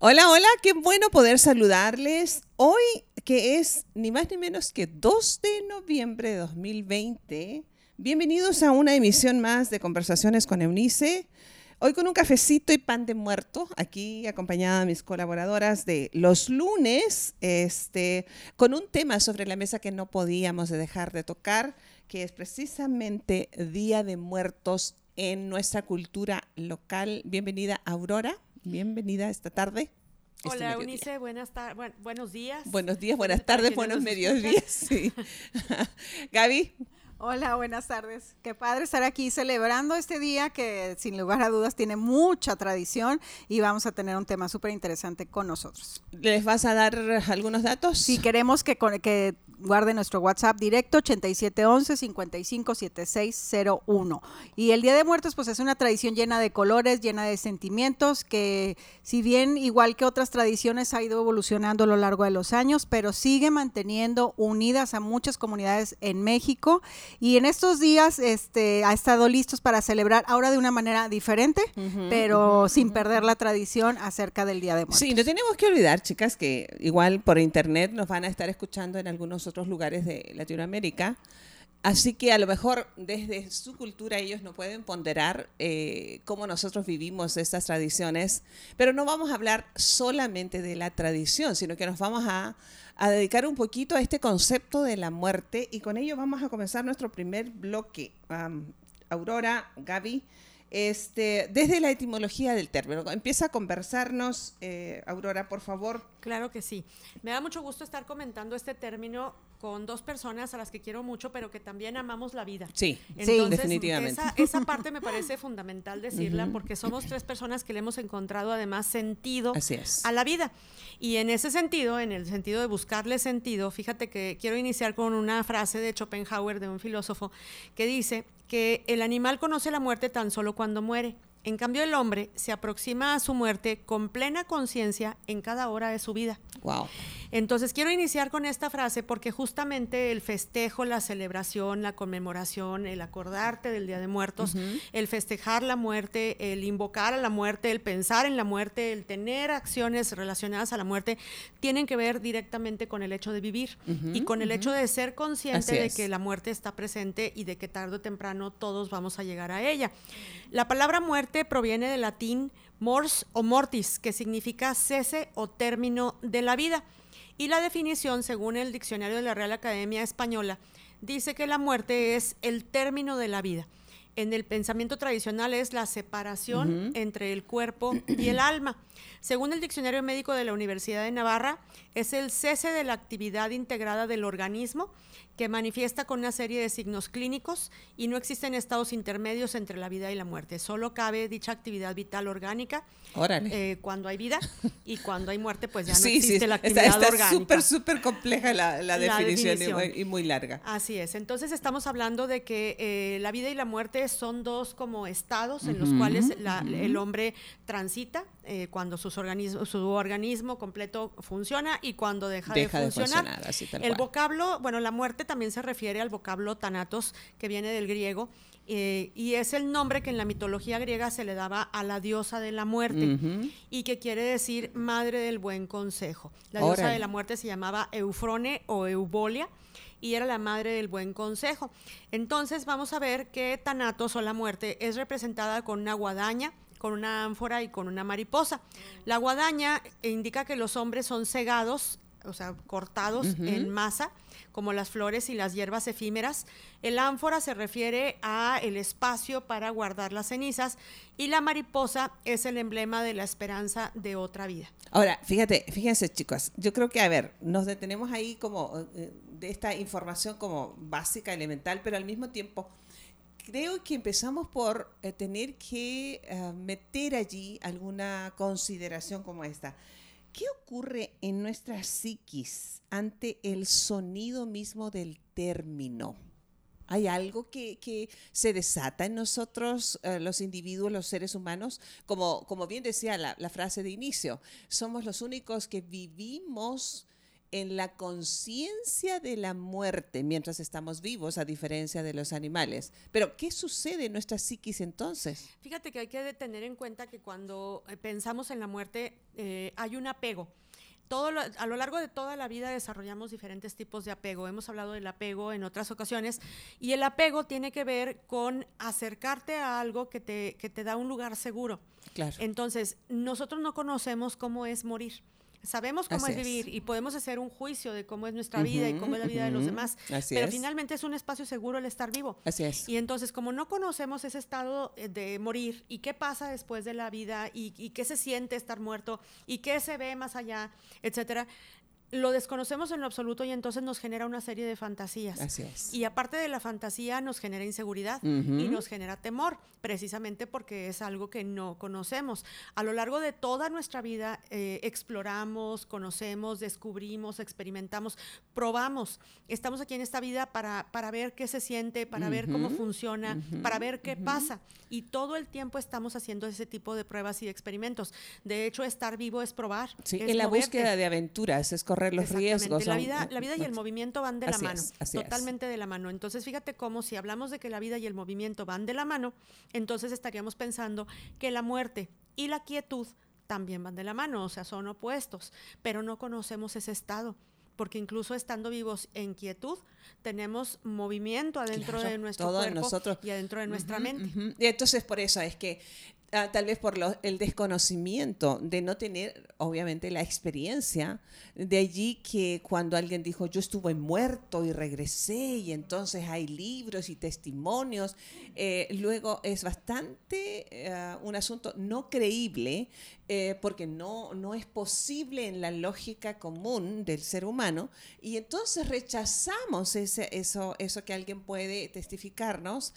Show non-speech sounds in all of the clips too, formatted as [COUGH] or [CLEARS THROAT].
Hola, hola, qué bueno poder saludarles hoy que es ni más ni menos que 2 de noviembre de 2020. Bienvenidos a una emisión más de Conversaciones con Eunice. Hoy con un cafecito y pan de muerto, aquí acompañada de mis colaboradoras de los lunes, este, con un tema sobre la mesa que no podíamos dejar de tocar, que es precisamente Día de Muertos en nuestra cultura local. Bienvenida, Aurora. Bienvenida esta tarde. este Hola, mediodía. Eunice, buenas tar- buen- buenos días. Buenos días, buenas tardes, buenos nos mediodías. [LAUGHS] Sí. [LAUGHS] Gaby, Hola, buenas tardes. Qué padre estar aquí celebrando este día que sin lugar a dudas tiene mucha tradición y vamos a tener un tema súper interesante con nosotros. ¿les vas a dar algunos datos? Si queremos que, con- que guarde nuestro WhatsApp directo 8711-557601. Y el Día de Muertos pues es una tradición llena de colores, llena de sentimientos que si bien igual que otras tradiciones ha ido evolucionando a lo largo de los años, pero sigue manteniendo unidas a muchas comunidades en México y en estos días este ha estado listos para celebrar ahora de una manera diferente, pero sin perder la tradición acerca del Día de Muertos. Sí, no tenemos que olvidar, chicas, que igual por internet nos van a estar escuchando en algunos otros lugares de Latinoamérica. Así que a lo mejor desde su cultura ellos no pueden ponderar eh, cómo nosotros vivimos estas tradiciones, pero no vamos a hablar solamente de la tradición, sino que nos vamos a, a dedicar un poquito a este concepto de la muerte y con ello vamos a comenzar nuestro primer bloque. Am, Aurora, Gaby, este, desde la etimología del término, empieza a conversarnos, eh, Aurora, por favor. Claro que sí. Me da mucho gusto estar comentando este término con dos personas a las que quiero mucho, pero que también amamos la vida. Sí, Entonces, definitivamente. Esa, esa [LAUGHS] parte me parece fundamental decirla porque somos tres personas que le hemos encontrado además sentido a la vida. Y en ese sentido, en el sentido de buscarle sentido, fíjate que quiero iniciar con una frase de Schopenhauer, de un filósofo, que dice que el animal conoce la muerte tan solo cuando muere. En cambio, el hombre se aproxima a su muerte con plena conciencia en cada hora de su vida. Wow. Entonces quiero iniciar con esta frase porque justamente el festejo, la celebración, la conmemoración, el acordarte del Día de Muertos, el festejar la muerte, el invocar a la muerte, el pensar en la muerte, el tener acciones relacionadas a la muerte, tienen que ver directamente con el hecho de vivir y con el hecho de ser consciente Así de es. que la muerte está presente y de que tarde o temprano todos vamos a llegar a ella. La palabra muerte proviene del latín mors o mortis, que significa cese o término de la vida. Y la definición, según el diccionario de la Real Academia Española, dice que la muerte es el término de la vida. En el pensamiento tradicional es la separación entre el cuerpo y el alma. Según el diccionario médico de la Universidad de Navarra, es el cese de la actividad integrada del organismo que manifiesta con una serie de signos clínicos y no existen estados intermedios entre la vida y la muerte. Solo cabe dicha actividad vital orgánica eh, cuando hay vida [LAUGHS] y cuando hay muerte pues ya no sí, existe sí, la está- actividad está orgánica. súper, súper compleja la, la La definición, y definición. muy- Y, muy larga. Así es. Entonces estamos hablando de que eh, la vida y la muerte son dos como estados en los cuales la- el hombre transita eh, cuando sus su organismo completo funciona y cuando deja, Deja de de funcionar. funcionar, así tal el cual. vocablo, bueno, la muerte también se refiere al vocablo tanatos, que viene del griego. eh, y es el nombre que en la mitología griega se le daba a la diosa de la muerte y que quiere decir madre del buen consejo. La diosa de la muerte se llamaba Eufrone o Eubolia y era la madre del buen consejo. Entonces vamos a ver que Thanatos o la muerte es representada con una guadaña, con una ánfora y con una mariposa. La guadaña indica que los hombres son cegados, o sea, cortados en masa, como las flores y las hierbas efímeras. El ánfora se refiere a el espacio para guardar las cenizas y la mariposa es el emblema de la esperanza de otra vida. Ahora, fíjate, fíjense chicos, yo creo que, a ver, nos detenemos ahí como eh, de esta información como básica, elemental, pero al mismo tiempo creo que empezamos por eh, tener que eh, meter allí alguna consideración como esta. ¿Qué ocurre en nuestra psiquis ante el sonido mismo del término? ¿Hay algo que, se desata en nosotros, eh, los individuos, los seres humanos? Como, como bien decía la, la frase de inicio, somos los únicos que vivimos en la conciencia de la muerte mientras estamos vivos, a diferencia de los animales. Pero, ¿qué sucede en nuestra psiquis entonces? Fíjate que hay que tener en cuenta que cuando eh, pensamos en la muerte eh, hay un apego. Todo lo- a lo largo de toda la vida desarrollamos diferentes tipos de apego. Hemos hablado del apego en otras ocasiones y el apego tiene que ver con acercarte a algo que te, que te da un lugar seguro. Claro. Entonces, nosotros no conocemos cómo es morir. Sabemos cómo Así es es. vivir y podemos hacer un juicio de cómo es nuestra vida y cómo es la vida de los demás. Así Pero es. finalmente es un espacio seguro el estar vivo. Así es. Y entonces, como no conocemos ese estado eh, de morir y qué pasa después de la vida y, y qué se siente estar muerto y qué se ve más allá, etcétera, lo desconocemos en lo absoluto y entonces nos genera una serie de fantasías. Así es. Y aparte de la fantasía, nos genera inseguridad Ujú. y nos genera temor, precisamente porque es algo que no conocemos. A lo largo de toda nuestra vida eh, exploramos, conocemos, descubrimos, experimentamos, probamos. Estamos aquí en esta vida para, para ver qué se siente, para ver cómo funciona, para ver qué pasa. Y todo el tiempo estamos haciendo ese tipo de pruebas y de experimentos. De hecho, estar vivo es probar. Sí, es en la moverte. búsqueda de aventuras, es correr los riesgos. La vida, la vida y el movimiento van de la Así mano, es, totalmente de la mano. Entonces, fíjate cómo si hablamos de que la vida y el movimiento van de la mano, entonces estaríamos pensando que la muerte y la quietud también van de la mano, o sea, son opuestos, pero no conocemos ese estado. Porque incluso estando vivos en quietud, tenemos movimiento adentro Claro, de nuestro todo cuerpo nosotros. y adentro de nuestra mente. Y entonces por eso es que ah, tal vez por el desconocimiento de no tener obviamente la experiencia, de allí que cuando alguien dijo yo estuve muerto y regresé y entonces hay libros y testimonios, eh, luego es bastante eh, un asunto no creíble eh, porque no, no es posible en la lógica común del ser humano y entonces rechazamos ese, eso, eso que alguien puede testificarnos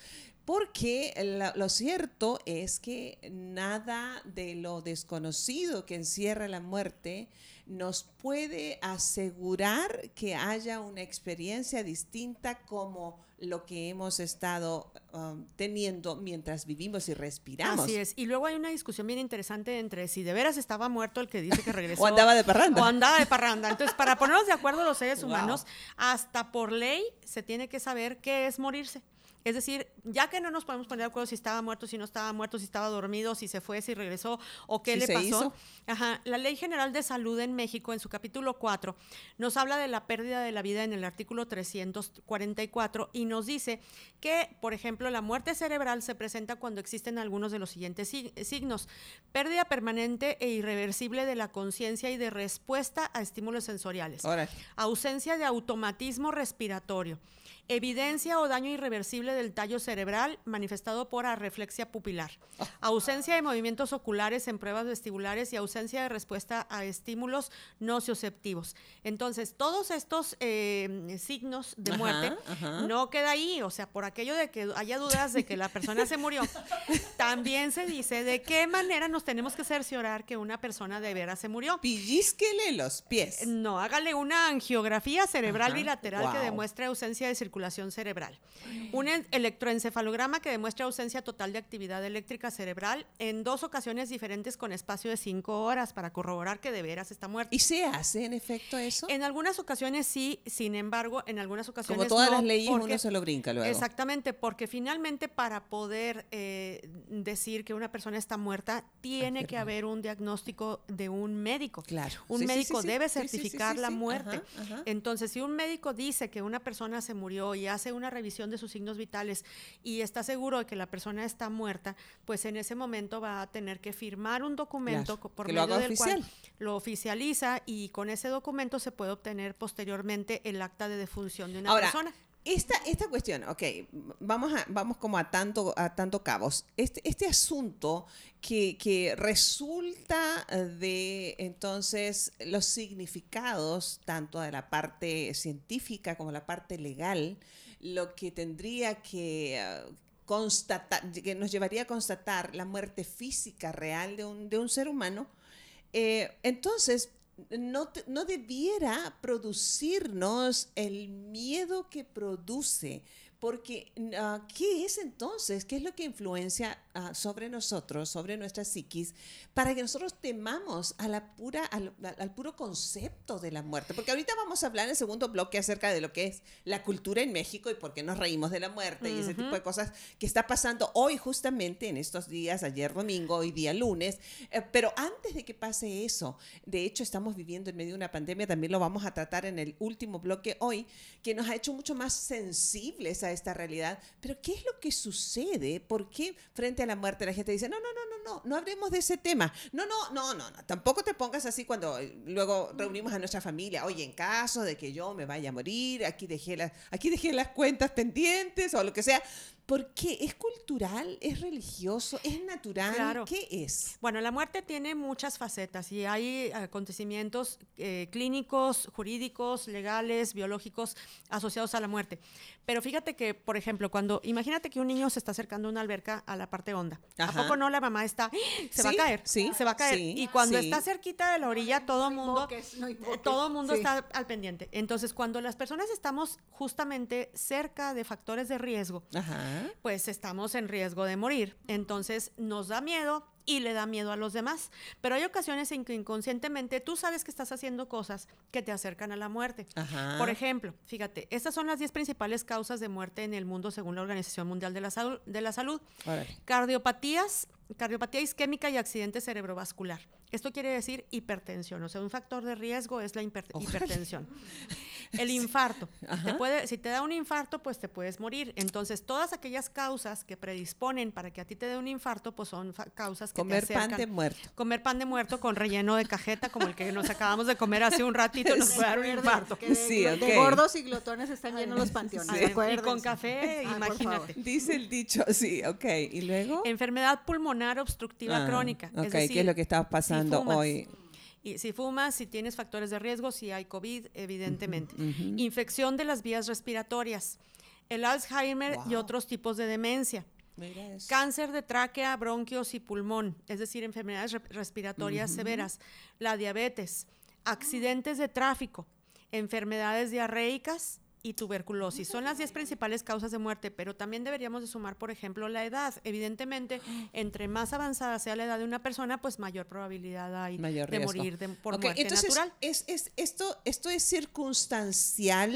porque lo cierto es que nada de lo desconocido que encierra la muerte nos puede asegurar que haya una experiencia distinta como lo que hemos estado um, teniendo mientras vivimos y respiramos. Así es. Y luego hay una discusión bien interesante entre si de veras estaba muerto el que dice que regresó. [LAUGHS] O andaba de parranda. O andaba de parranda. Entonces, para ponernos de acuerdo los seres [LAUGHS] Wow. humanos, hasta por ley se tiene que saber qué es morirse. Es decir, ya que no nos podemos poner de acuerdo si estaba muerto, si no estaba muerto, si estaba dormido, si se fue, si regresó o qué Si le pasó. hizo. Ajá. La Ley General de Salud en México, en su capítulo 4, nos habla de la pérdida de la vida en el artículo 344 y nos dice que, por ejemplo, la muerte cerebral se presenta cuando existen algunos de los siguientes sig- signos. Pérdida permanente e irreversible de la conciencia y de respuesta a estímulos sensoriales. Ausencia de automatismo respiratorio. Evidencia o daño irreversible del tallo cerebral manifestado por arreflexia pupilar. Ausencia de movimientos oculares en pruebas vestibulares y ausencia de respuesta a estímulos nocioceptivos. Entonces, todos estos eh, signos de Ajá, muerte ajá. no queda ahí. O sea, por aquello de que haya dudas de que la persona se murió, [LAUGHS] también se dice de qué manera nos tenemos que cerciorar que una persona de veras se murió. Pillísquele los pies. No, hágale una angiografía cerebral Ajá, bilateral que demuestre ausencia de circulación cerebral. Un en- electroencefalograma que demuestre ausencia total de actividad eléctrica cerebral en dos ocasiones diferentes con espacio de cinco horas para corroborar que de veras está muerto. ¿Y se hace en efecto eso? En algunas ocasiones sí, sin embargo, en algunas ocasiones Como todas no, las leyes porque- uno se lo brinca luego. Exactamente, porque finalmente para poder eh, decir que una persona está muerta, tiene que haber un diagnóstico de un médico. Claro. Un Sí, médico sí, sí. debe certificar la muerte. Ajá, ajá. Entonces, si un médico dice que una persona se murió y hace una revisión de sus signos vitales y está seguro de que la persona está muerta, pues en ese momento va a tener que firmar un documento Claro, por medio del cual lo oficializa y con ese documento se puede obtener posteriormente el acta de defunción de una Ahora, persona. Esta, esta cuestión, ok, vamos, vamos como a tanto, a tanto cabos. Este, este asunto que, que resulta de entonces los significados, tanto de la parte científica como la parte legal, lo que tendría que eh, constatar, que nos llevaría a constatar la muerte física real de un, de un ser humano, eh, entonces, no, no debiera producirnos el miedo que produce porque ah, ¿qué es entonces? ¿Qué es lo que influencia ah, sobre nosotros, sobre nuestra psiquis, para que nosotros temamos a la pura, al, al puro concepto de la muerte? Porque ahorita vamos a hablar en el segundo bloque acerca de lo que es la cultura en México y por qué nos reímos de la muerte y ese tipo de cosas que está pasando hoy justamente en estos días, ayer domingo, hoy día lunes. Eh, pero antes de que pase eso, de hecho estamos viviendo en medio de una pandemia, también lo vamos a tratar en el último bloque hoy, que nos ha hecho mucho más sensibles a esta realidad. Pero ¿qué es lo que sucede? ¿Por qué frente a la muerte la gente dice, no, no, no, no, no, no hablemos de ese tema? No, no, no, no, no, tampoco te pongas así cuando eh, luego reunimos a nuestra familia, oye, en caso de que yo me vaya a morir, aquí dejé, las aquí dejé las cuentas pendientes o lo que sea. ¿Por qué? ¿Es cultural? ¿Es religioso? ¿Es natural? Claro. ¿Qué es? Bueno, la muerte tiene muchas facetas y hay acontecimientos eh, clínicos, jurídicos, legales, biológicos asociados a la muerte. Pero fíjate que, por ejemplo, cuando imagínate que un niño se está acercando a una alberca a la parte honda, ¿a poco no la mamá está, [GASPS] se va a caer? Sí, se va a caer. sí, y cuando sí. está cerquita de la orilla, todo el No mundo, no todo mundo Sí. está al pendiente. Entonces, cuando las personas estamos justamente cerca de factores de riesgo, Ajá. Pues estamos en riesgo de morir. Entonces nos da miedo y le da miedo a los demás. Pero hay ocasiones en que inconscientemente tú sabes que estás haciendo cosas que te acercan a la muerte. Ajá. Por ejemplo, fíjate, estas son las 10 principales causas de muerte en el mundo según la Organización Mundial de la, Sal- de la Salud. Cardiopatías, cardiopatía isquémica y accidente cerebrovascular. Esto quiere decir hipertensión, o sea, un factor de riesgo es la hiper- hipertensión. [LAUGHS] El [LAUGHS] infarto. Te puede, si te da un infarto, pues te puedes morir. Entonces, todas aquellas causas que predisponen para que a ti te dé un infarto, pues son causas que Comer te pan acercan. de muerto. Comer pan de muerto con relleno de cajeta, como el que nos acabamos de comer hace un ratito, nos puede dar un infarto. que de, [LAUGHS] Sí, de ok. gordos y glotones están llenos los panteones. Sí. Y acuérdense. con café, Ah, por imagínate. Dice el dicho, [LAUGHS] sí, ok. ¿Y luego? Enfermedad pulmonar obstructiva Ah, crónica. Ok, es ¿qué decir, es lo que está si pasando fumas, hoy? Y si fumas, si tienes factores de riesgo, si hay COVID, evidentemente. Infección de las vías respiratorias, el Alzheimer y otros tipos de demencia. Mira eso. Cáncer de tráquea, bronquios y pulmón, es decir, enfermedades re- respiratorias severas, la diabetes, accidentes de tráfico, enfermedades diarreicas y tuberculosis. Son las 10 principales causas de muerte, pero también deberíamos de sumar, por ejemplo, la edad. Evidentemente, [GASPS] entre más avanzada sea la edad de una persona, pues mayor probabilidad hay Mayor de morir de- por Ok, muerte entonces, natural. Es, es- esto, esto es circunstancial.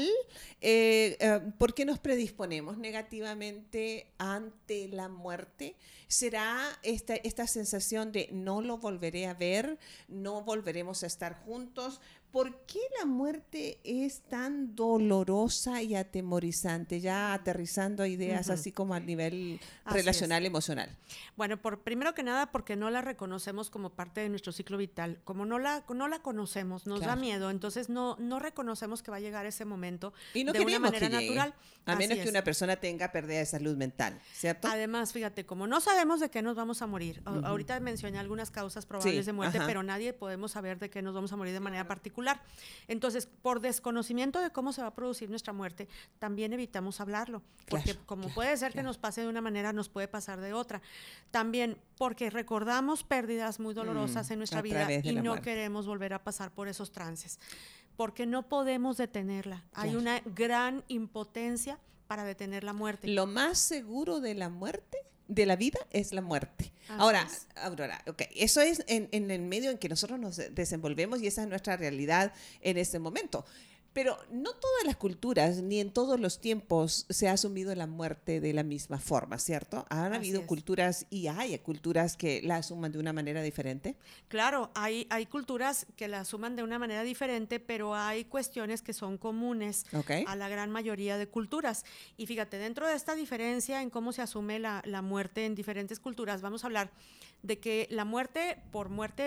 eh, eh, ¿Por qué nos predisponemos negativamente ante la muerte? ¿Será esta, esta sensación de no lo volveré a ver, no volveremos a estar juntos? ¿Por qué la muerte es tan dolorosa y atemorizante? Ya aterrizando a ideas así como a nivel Así relacional, emocional. Bueno, por primero que nada, porque no la reconocemos como parte de nuestro ciclo vital. Como no la, no la conocemos, nos da miedo, entonces no, no reconocemos que va a llegar ese momento Y no de una manera que natural. a menos que es. una persona tenga pérdida de salud mental, ¿cierto? Además, fíjate, como no sabemos de qué nos vamos a morir, ahorita mencioné algunas causas probables Sí, de muerte, ajá. pero nadie podemos saber de qué nos vamos a morir de manera particular. Entonces, por desconocimiento de cómo se va a producir nuestra muerte, también evitamos hablarlo, porque Claro, como claro, puede ser que nos pase de una manera, nos puede pasar de otra. También porque recordamos pérdidas muy dolorosas en nuestra Mm, vida y no muerte. queremos volver a pasar por esos trances, porque no podemos detenerla. Hay una gran impotencia para detener la muerte. Lo más seguro de la muerte, de la vida, es la muerte. Así Ahora, es. Aurora, ok, eso es en, en el medio en que nosotros nos desenvolvemos y esa es nuestra realidad en este momento. Pero no todas las culturas ni en todos los tiempos se ha asumido la muerte de la misma forma, ¿cierto? Han Así habido es. culturas y hay culturas que la asuman de una manera diferente. Claro, hay, hay culturas que la asuman de una manera diferente, pero hay cuestiones que son comunes a la gran mayoría de culturas. Y fíjate, dentro de esta diferencia en cómo se asume la, la muerte en diferentes culturas, vamos a hablar de que la muerte por muerte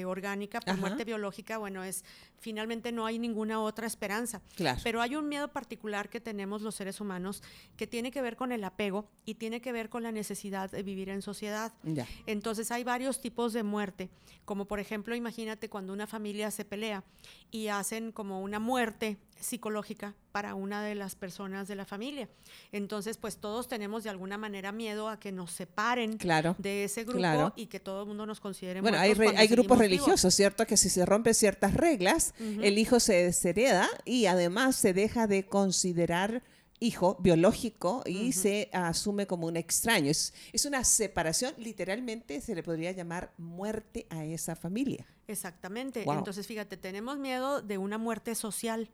eh, orgánica, por Ajá. muerte biológica, bueno, es finalmente no hay ninguna otra esperanza. Claro. Pero hay un miedo particular que tenemos los seres humanos que tiene que ver con el apego y tiene que ver con la necesidad de vivir en sociedad. Ya. Entonces hay varios tipos de muerte, como por ejemplo, imagínate cuando una familia se pelea y hacen como una muerte psicológica para una de las personas de la familia. Entonces, pues todos tenemos de alguna manera miedo a que nos separen Claro, de ese grupo claro. y que todo el mundo nos considere Bueno, hay, re- hay grupos vivos. religiosos, ¿cierto? Que si se rompen ciertas reglas, el hijo se deshereda y además se deja de considerar hijo biológico y se asume como un extraño. Es, es una separación, literalmente se le podría llamar muerte a esa familia. Exactamente. Wow. Entonces, fíjate, tenemos miedo de una muerte social,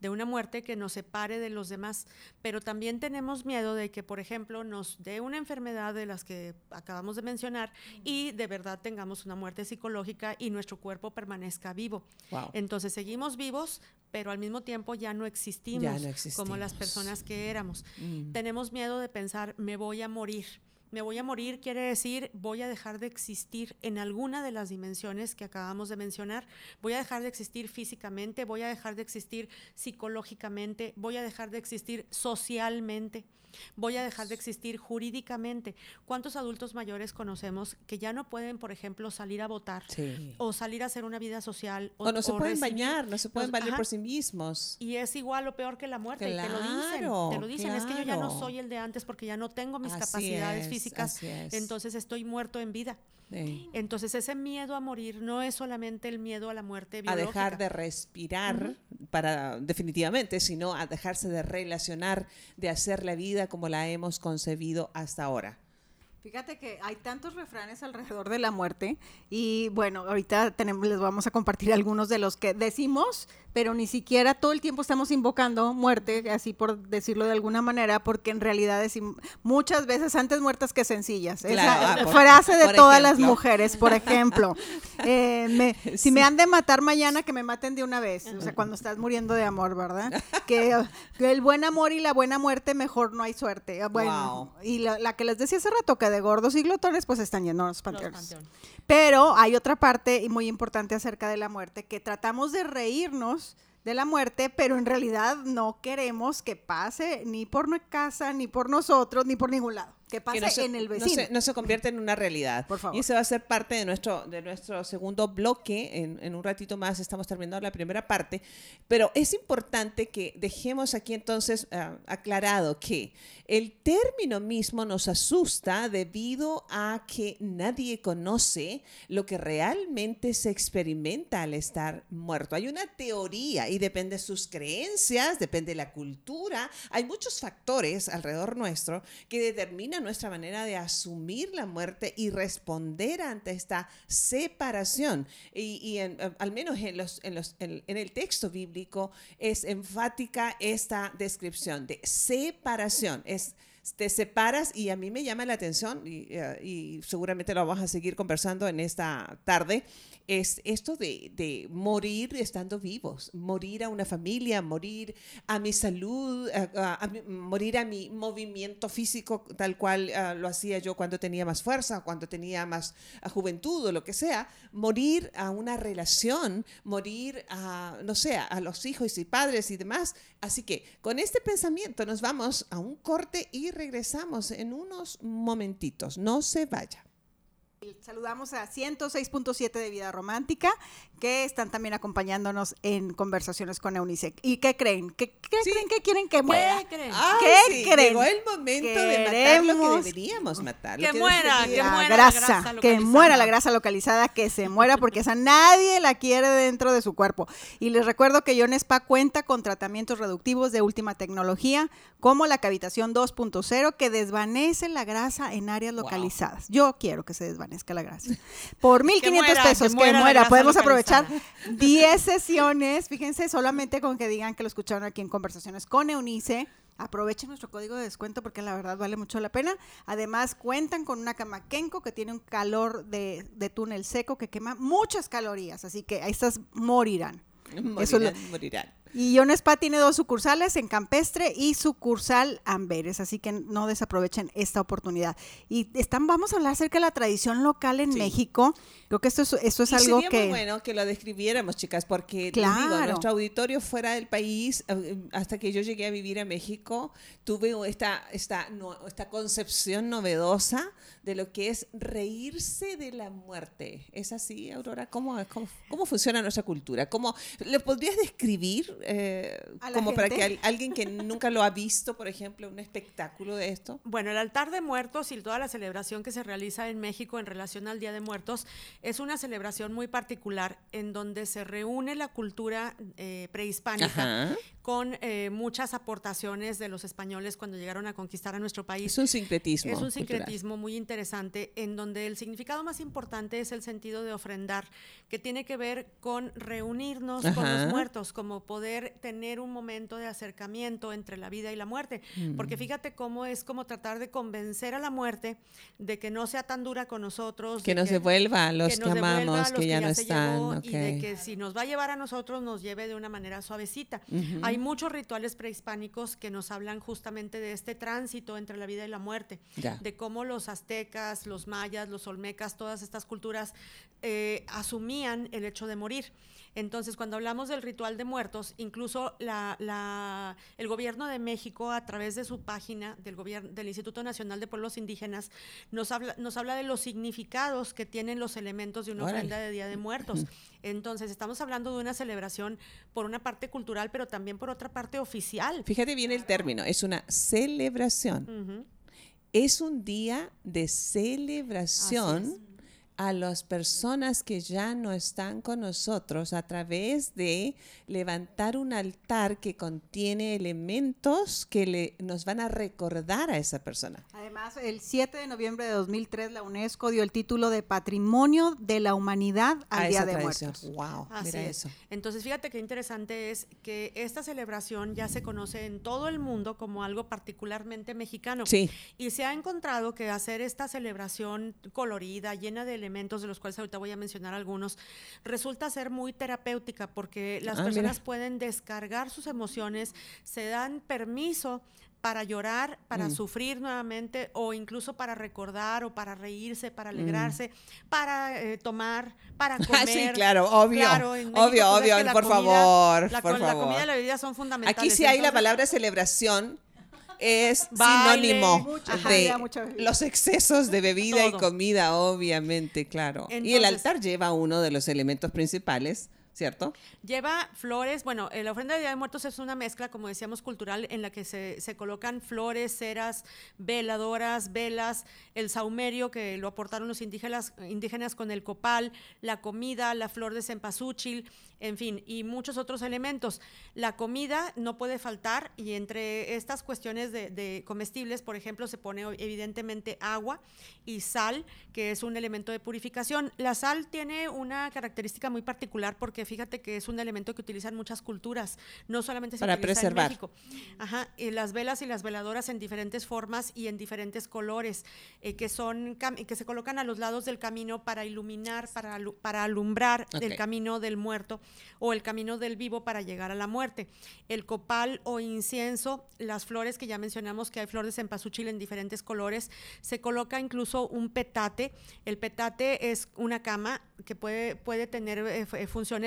de una muerte que nos separe de los demás, pero también tenemos miedo de que, por ejemplo, nos dé una enfermedad de las que acabamos de mencionar y de verdad tengamos una muerte psicológica y nuestro cuerpo permanezca vivo. Wow. Entonces, seguimos vivos, pero al mismo tiempo ya no existimos, Ya no como las personas que éramos. Mm. Tenemos miedo de pensar, me voy a morir. Me voy a morir quiere decir voy a dejar de existir en alguna de las dimensiones que acabamos de mencionar. Voy a dejar de existir físicamente, voy a dejar de existir psicológicamente, voy a dejar de existir socialmente, voy a dejar de existir jurídicamente. ¿Cuántos adultos mayores conocemos que ya no pueden, por ejemplo, salir a votar Sí. o salir a hacer una vida social? O no se pueden recibir- bañar, no se pueden ajá. por sí mismos. y es igual o peor que la muerte, y te lo dicen, Claro, te lo dicen, es que yo ya no claro. soy el de antes porque ya no tengo mis Así capacidades es, físicas, entonces estoy muerto en vida. Sí. Entonces ese miedo a morir no es solamente el miedo a la muerte a biológica. dejar de respirar para definitivamente, sino a dejarse de relacionar, de hacer la vida como la hemos concebido hasta ahora. Fíjate que hay tantos refranes alrededor de la muerte y bueno, ahorita tenemos, les vamos a compartir algunos de los que decimos, pero ni siquiera todo el tiempo estamos invocando muerte, así por decirlo de alguna manera, porque en realidad decimos muchas veces antes muertas que sencillas. Esa Claro, ah, eh, por- frase de todas las ejemplo. mujeres, por ejemplo. [LAUGHS] Eh, me- Si Sí. me han de matar mañana, que me maten de una vez. O sea, cuando estás muriendo de amor, ¿verdad? [LAUGHS] Que, que el buen amor y la buena muerte, mejor no hay suerte. Ah, Bueno, Wow. y la, la que les decía hace rato, que de gordos y glotones, pues están a los Los panteones. panteones. Pero hay otra parte y muy importante acerca de la muerte, que tratamos de reírnos de la muerte, pero en realidad no queremos que pase ni por nuestra casa, ni por nosotros, ni por ningún lado. Que pase que no se, en el no vecino. se- no se convierte en una realidad. Por favor. Y ese va a ser parte de nuestro, de nuestro segundo bloque. En, en un ratito más estamos terminando la primera parte. Pero es importante que dejemos aquí entonces ah, aclarado que el término mismo nos asusta debido a que nadie conoce lo que realmente se experimenta al estar muerto. Hay una teoría y depende de sus creencias, depende de la cultura. Hay muchos factores alrededor nuestro que determinan nuestra manera de asumir la muerte y responder ante esta separación. Y, y eh, al menos en, los, en, los, en el texto bíblico es enfática esta descripción de separación. Es te separas y a mí me llama la atención y, eh, y seguramente lo vamos a seguir conversando en esta tarde, es esto de, de morir estando vivos, morir a una familia, morir a mi salud, morir a mi movimiento físico tal cual ah, lo hacía yo cuando tenía más fuerza, cuando tenía más ah, juventud o lo que sea, morir a una relación, morir a, no sé, a los hijos y padres y demás. Así que con este pensamiento nos vamos a un corte y regresamos en unos momentitos. No se vaya. Saludamos a 106.7 de Vida Romántica, que están también acompañándonos en conversaciones con Eunice. ¿Y qué creen? ¿Qué, qué Sí. creen que quieren que muera? ¿Qué creen? Ay, ¿Qué sí, creen? Llegó el momento de matar lo Queremos- que deberíamos matar. Que muera, que muera la grasa, grasa que localizada. muera la grasa localizada, que se muera porque esa nadie la quiere dentro de su cuerpo. Y les recuerdo que Ion Spa cuenta con tratamientos reductivos de última tecnología, como la cavitación 2.0, que desvanece la grasa en áreas Wow. localizadas. Yo quiero que se desvanezca la grasa. Por 1.500 muera, pesos, que que muera la muera. grasa Podemos aprovechar localizada. 10 sesiones. Fíjense, solamente con que digan que lo escucharon aquí en Conversaciones con Eunice. Aprovechen nuestro código de descuento porque la verdad vale mucho la pena. Además, cuentan con una cama Kenko que tiene un calor de, de túnel seco que quema muchas calorías. Así que ahí estas [LAUGHS] morirán. Eso lo- Morirán, morirán. Y Ion Spa tiene dos sucursales en Campestre y sucursal Amberes, así que no desaprovechen esta oportunidad. Y están, vamos a hablar acerca de la tradición local en Sí. México. Creo que esto es, esto es Y algo sería que... muy bueno que lo describiéramos, chicas, porque les digo, Claro. nuestro auditorio fuera del país, eh, hasta que yo llegué a vivir a México, tuve esta, esta, no- esta concepción novedosa de lo que es reírse de la muerte. ¿Es así, Aurora? ¿Cómo, cómo, cómo funciona nuestra cultura? ¿Cómo, ¿Le podrías describir eh, ¿A la como para gente? que al- alguien que nunca lo ha visto, por ejemplo, un espectáculo de esto? Bueno, el altar de muertos y toda la celebración que se realiza en México en relación al Día de Muertos es una celebración muy particular en donde se reúne la cultura eh, prehispánica Ajá. con eh, muchas aportaciones de los españoles cuando llegaron a conquistar a nuestro país. Es un sincretismo. Es un cultural. sincretismo muy interesante en donde el significado más importante es el sentido de ofrendar, que tiene que ver con reunirnos con Ajá. los muertos, como poder tener un momento de acercamiento entre la vida y la muerte. Mm. Porque fíjate cómo es como tratar de convencer a la muerte de que no sea tan dura con nosotros. Que nos devuelva a los que, nos devuelva a amamos, los que ya no están. llevó Y de que si nos va a llevar a nosotros, nos lleve de una manera suavecita. Hay muchos rituales prehispánicos que nos hablan justamente de este tránsito entre la vida y la muerte, Ya. de cómo los aztecas, los mayas, los olmecas, todas estas culturas eh, asumían el hecho de morir. Entonces, cuando hablamos del ritual de muertos, incluso la- la- el gobierno de México, a través de su página del, gobierno, del Instituto Nacional de Pueblos Indígenas, nos habla, nos habla de los significados que tienen los elementos de una Órale. ofrenda de Día de Muertos. [LAUGHS] Entonces, estamos hablando de una celebración por una parte cultural, pero también por otra parte oficial. Fíjate bien el término, es una celebración. Es un día de celebración a las personas que ya no están con nosotros a través de levantar un altar que contiene elementos que le, nos van a recordar a esa persona. Además, el 7 de noviembre de 2003 la UNESCO dio el título de Patrimonio de la Humanidad al a Día esa de tradición. Muertos. Wow, Así mira es. eso. Entonces, fíjate qué interesante es que esta celebración ya se conoce en todo el mundo como algo particularmente mexicano. Sí. Y se ha encontrado que hacer esta celebración colorida, llena de elementos, de los cuales ahorita voy a mencionar algunos, resulta ser muy terapéutica porque las Ah, mira. personas pueden descargar sus emociones, se dan permiso para llorar, para Mm. sufrir nuevamente o incluso para recordar o para reírse, para Mm. alegrarse, para eh, tomar, para comer. [LAUGHS] Ah, sí, claro, obvio. Claro, México, obvio, obvio, la por comida- favor, La, por la favor. comida y la bebida son fundamentales. Aquí sí hay la entonces- palabra celebración es Baile, sinónimo mucha de mucha los excesos de bebida y comida, obviamente, claro. y el altar lleva uno de los elementos principales, ¿cierto? Lleva flores, bueno, eh, la ofrenda de Día de Muertos es una mezcla, como decíamos, cultural, en la que se, se colocan flores, ceras, veladoras, velas, el saumerio que lo aportaron los indígenas, indígenas con el copal, la comida, la flor de cempasúchil, en fin, y muchos otros elementos. La comida no puede faltar y entre estas cuestiones de, de comestibles, por ejemplo, se pone evidentemente agua y sal, que es un elemento de purificación. La sal tiene una característica muy particular porque fíjate que es un elemento que utilizan muchas culturas, no solamente se Para utiliza preservar. en México. Ajá, las velas y las veladoras en diferentes formas y en diferentes colores, eh, que son que se colocan a los lados del camino para iluminar, para, alu- para alumbrar el camino del muerto o el camino del vivo para llegar a la muerte. El copal o incienso, las flores que ya mencionamos, que hay flor de cempasúchil en diferentes colores, se coloca incluso un petate. El petate es una cama que puede, puede tener eh, fu-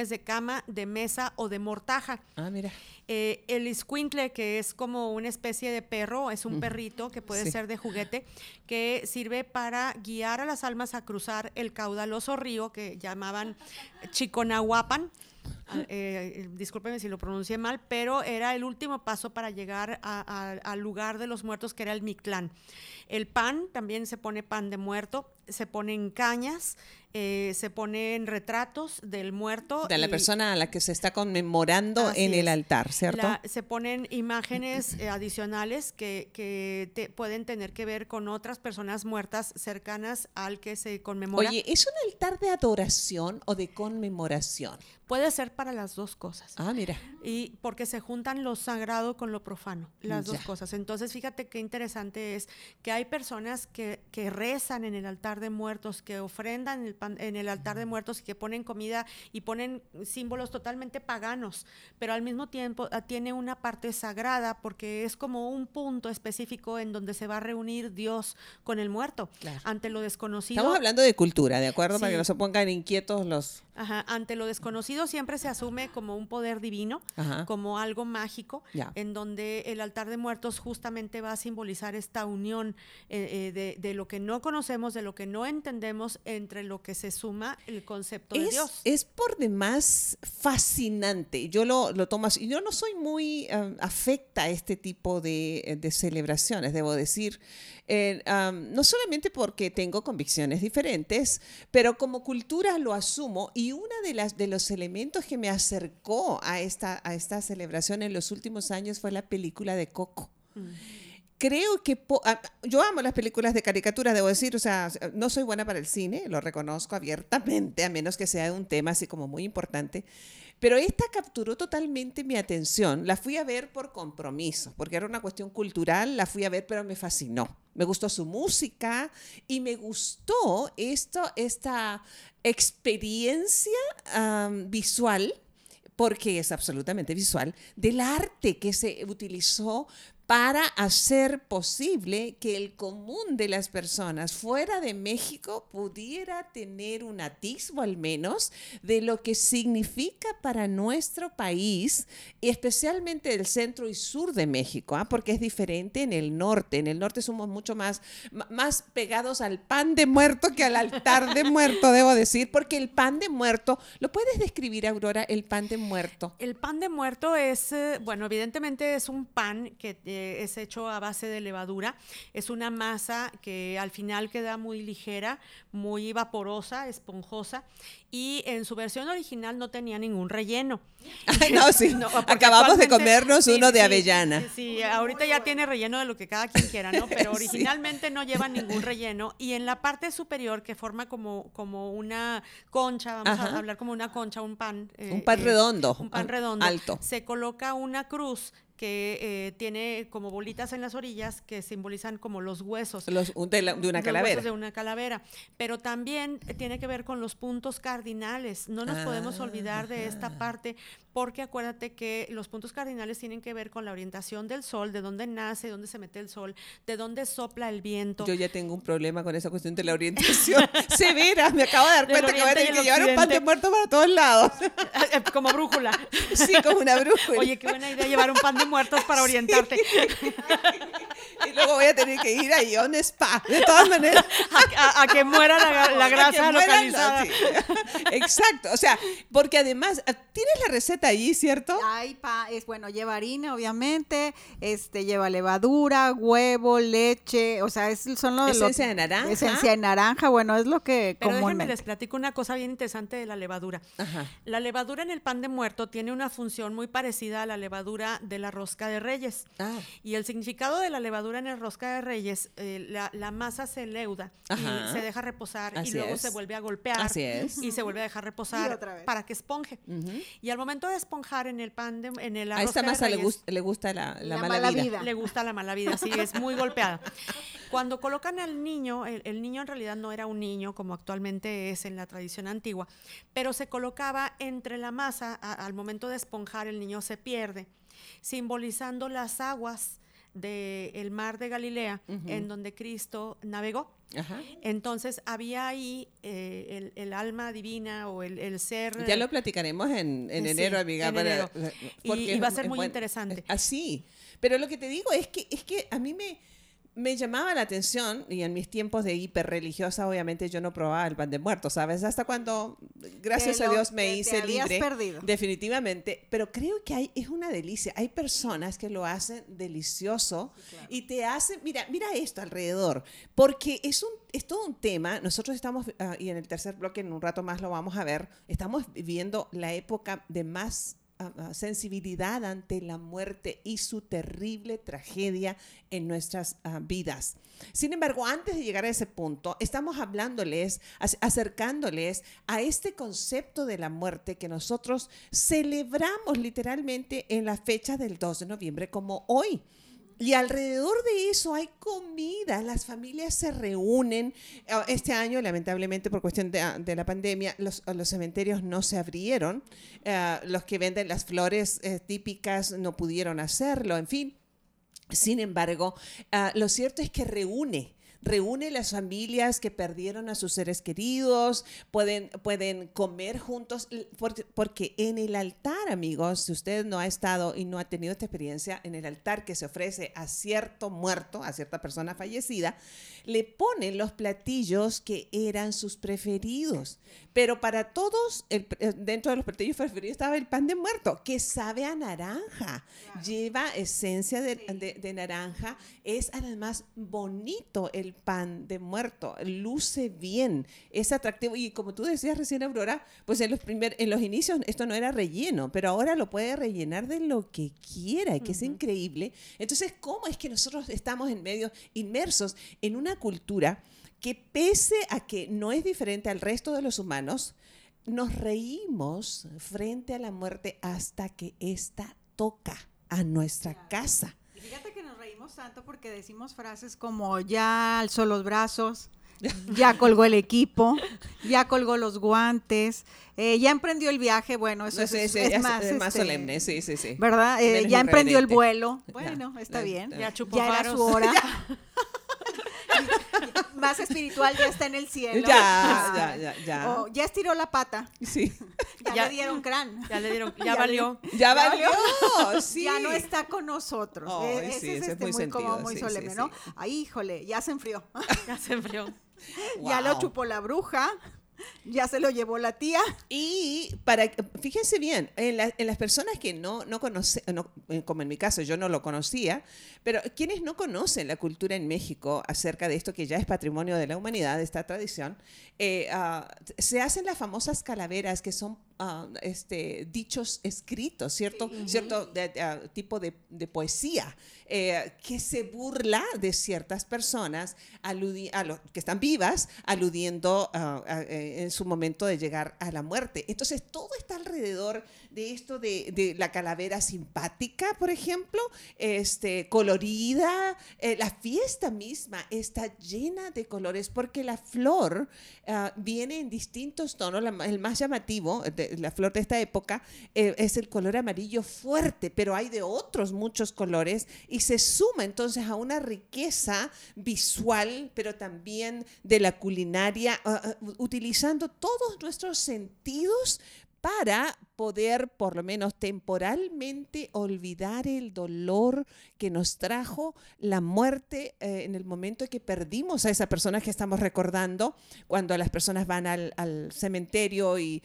de cama, de mesa o de mortaja. Ah, mira. Eh, el escuincle, que es como una especie de perro, es un perrito que puede Sí. ser de juguete, que sirve para guiar a las almas a cruzar el caudaloso río que llamaban Chiconahuapan. Ah, eh, discúlpeme si lo pronuncié mal, pero era el último paso para llegar al lugar de los muertos, que era el Mictlán. El pan, también se pone pan de muerto, se ponen cañas, eh, se ponen retratos del muerto. De la persona a la que se está conmemorando en el altar, ¿cierto? la- se ponen imágenes eh, adicionales que, que te- pueden tener que ver con otras personas muertas cercanas al que se conmemora. Oye, ¿es un altar de adoración o de conmemoración? Puede ser para las dos cosas. Ah, mira. Y porque se juntan lo sagrado con lo profano, las dos cosas. Entonces, fíjate qué interesante es que hay personas que, que rezan en el altar de muertos, que ofrendan el pan- en el altar de muertos y que ponen comida y ponen símbolos totalmente paganos, pero al mismo tiempo ah, tiene una parte sagrada porque es como un punto específico en donde se va a reunir Dios con el muerto Claro. ante lo desconocido. Estamos hablando de cultura, ¿de acuerdo? Para que no se pongan inquietos los Ajá, ante lo desconocido siempre se asume como un poder divino, Ajá. como algo mágico, en donde el altar de muertos justamente va a simbolizar esta unión eh, eh, de, de lo que no conocemos, de lo que no entendemos, entre lo que se suma el concepto de Dios. es por demás fascinante. Yo lo, lo tomo así. Yo no soy muy eh, afecta a este tipo de, de celebraciones, debo decir. Eh, am, no solamente porque tengo convicciones diferentes, pero como cultura lo asumo. Y uno de, las, de los elementos que me acercó a esta, a esta celebración en los últimos años fue la película de Coco. Creo que ah, yo amo las películas de caricatura, debo decir, o sea, no soy buena para el cine, lo reconozco abiertamente, a menos que sea un tema así como muy importante, pero esta capturó totalmente mi atención. La fui a ver por compromiso, porque era una cuestión cultural, la fui a ver, pero me fascinó. Me gustó su música y me gustó esto, esta experiencia visual porque es absolutamente visual, del arte que se utilizó para hacer posible que el común de las personas fuera de México pudiera tener un atisbo al menos de lo que significa para nuestro país, y especialmente el centro y sur de México, ¿ah? porque es diferente en el norte. En el norte somos mucho más, más pegados al pan de muerto que al altar de muerto, [LAUGHS] debo decir, porque el pan de muerto, ¿lo puedes describir, Aurora, el pan de muerto? El pan de muerto es, eh, bueno, evidentemente es un pan que eh, es hecho a base de levadura. Es una masa que al final queda muy ligera, muy vaporosa, esponjosa. Y en su versión original no tenía ningún relleno. Ay, no, sí. [LAUGHS] No, Acabamos de comernos sí, uno sí, de avellana. Sí, sí, ahorita ya tiene relleno de lo que cada quien quiera, ¿no? [LAUGHS] Pero originalmente no lleva ningún relleno. Y en la parte superior, que forma como, como una concha, vamos Ajá. a hablar como una concha, un pan. eh, Un pan eh, redondo, Un pan redondo. alto. Se coloca una cruz que eh, tiene como bolitas en las orillas que simbolizan como los huesos. Los- de, la- de una los calavera. huesos de una calavera. Pero también tiene que ver con los puntos cardinales. No nos podemos Ah, olvidar de esta parte, porque acuérdate que los puntos cardinales tienen que ver con la orientación del sol, de dónde nace, dónde se mete el sol, de dónde sopla el viento. Yo ya tengo un problema con esa cuestión de la orientación [LAUGHS] severa. Me acabo de dar cuenta que voy a tener que llevar un pan de muerto para todos lados. [LAUGHS] como brújula. Sí, como una brújula. Oye, qué buena idea llevar un pan de muertos para [LAUGHS] orientarte. [LAUGHS] Y luego voy a tener que ir a Ion Spa. De todas maneras. [LAUGHS] A, a- a que muera la, grasa localizada. sí. Exacto. O sea, porque además, ah, tienes la receta ahí, ¿cierto? Hay pa, es bueno, lleva harina, obviamente, este lleva levadura, huevo, leche, o sea, es, son los Esencia de naranja. Esencia de naranja, bueno, es lo que Pero déjenme comúnmente. les platico una cosa bien interesante de la levadura. Ajá. La levadura en el pan de muerto tiene una función muy parecida a la levadura de la rosca de reyes. Ah. Y el significado de la levadura en el rosca de reyes, eh, la, la masa se leuda Ajá. y se deja reposar Así y luego es. se vuelve a golpear Así es. y se vuelve a dejar reposar otra vez. para que esponje. Ujú. Y al momento de esponjar en el pan de en el A esta rosca de masa le, gusta le gusta la, la La mala, mala vida. vida. le gusta la mala vida, sí, es muy golpeada. Cuando colocan al niño, el, el niño en realidad no era un niño como actualmente es en la tradición antigua, pero se colocaba entre la masa, a- al momento de esponjar el niño se pierde, simbolizando las aguas del mar de Galilea en donde Cristo navegó. Ajá. Entonces había ahí eh, el, el alma divina o el, el ser... Ya lo platicaremos en, en Sí, enero, amiga. en para- enero. Porque y va a ser muy buen- interesante. es Así. Pero lo que te digo es que, es que a mí me, me llamaba la atención, y en mis tiempos de hiperreligiosa, obviamente yo no probaba el pan de muerto, ¿sabes? Hasta cuando, gracias a Dios, me hice libre. perdido. Definitivamente. Pero creo que hay, es una delicia. Hay personas que lo hacen delicioso y te hacen, mira, mira esto alrededor, porque es un es todo un tema. Nosotros estamos, ah, y en el tercer bloque, en un rato más lo vamos a ver, estamos viviendo la época de más sensibilidad ante la muerte y su terrible tragedia en nuestras ah, vidas. Sin embargo, antes de llegar a ese punto, estamos hablándoles, ac- acercándoles a este concepto de la muerte que nosotros celebramos literalmente en la fecha del 2 de noviembre como hoy. Y alrededor de eso hay comida, las familias se reúnen. Ah, Este año, lamentablemente, por cuestión de, de la pandemia, los, los cementerios no se abrieron. Ah, los que venden las flores eh, típicas no pudieron hacerlo, en fin. Sin embargo, ah, lo cierto es que reúne, reúne las familias que perdieron a sus seres queridos, pueden, pueden comer juntos, porque en el altar, amigos, si usted no ha estado y no ha tenido esta experiencia, en el altar que se ofrece a cierto muerto, a cierta persona fallecida, le ponen los platillos que eran sus preferidos. Pero para todos, el, eh, dentro de los platillos preferidos estaba el pan de muerto, que sabe a naranja, lleva esencia de, de, naranja, es además bonito el pan de muerto, luce bien, es atractivo. Y como tú decías recién, Aurora, pues en los, primer, en los inicios esto no era relleno, pero ahora lo puede rellenar de lo que quiera, que es increíble. Entonces, ¿cómo es que nosotros estamos en medio inmersos en una cultura que pese a que no es diferente al resto de los humanos, nos reímos frente a la muerte hasta que ésta toca a nuestra casa. Y fíjate que reímos tanto porque decimos frases como ya alzó los brazos, ya colgó el equipo, ya colgó los guantes, eh, ya emprendió el viaje, bueno, eso es, más, este, solemne, sí, sí, sí. ¿Verdad? Eh, ya emprendió el vuelo, bueno, está bien, ya, ya era su hora. [LAUGHS] más espiritual ya está en el cielo. Ya, ya, ya, ya. ya estiró la pata. Sí. Ya, le dieron crán. Ya le dieron, ya, [LAUGHS] valió. ya valió, sí. Ya no está con nosotros. E, ese es, este, muy, como muy solemne, ¿no? Ay, híjole, ya se enfrió. [LAUGHS] ya se enfrió. Ya lo chupó la bruja ya se lo llevó la tía. Y para, fíjense bien, en, las personas que no, no conocen, eh, como en mi caso yo no lo conocía, pero quienes no conocen la cultura en México acerca de esto que ya es patrimonio de la humanidad, esta tradición, eh, ah, se hacen las famosas calaveras que son ah, este, dichos escritos, ¿cierto? Cierto ah, tipo de, de poesía. Eh, que se burla de ciertas personas a los que están vivas, aludiendo eh, en su momento de llegar a la muerte. Entonces, todo está alrededor de esto de, la calavera simpática, por ejemplo, este, colorida. Eh, la fiesta misma está llena de colores porque la flor ah, viene en distintos tonos. el más llamativo, de, la flor de esta época, es el color amarillo fuerte, pero hay de otros muchos colores y se suma entonces a una riqueza visual, pero también de la culinaria, ah, ah, utilizando todos nuestros sentidos para poder por lo menos temporalmente olvidar el dolor que nos trajo la muerte eh, en el momento en que perdimos a esa persona que estamos recordando, cuando las personas van al, cementerio y,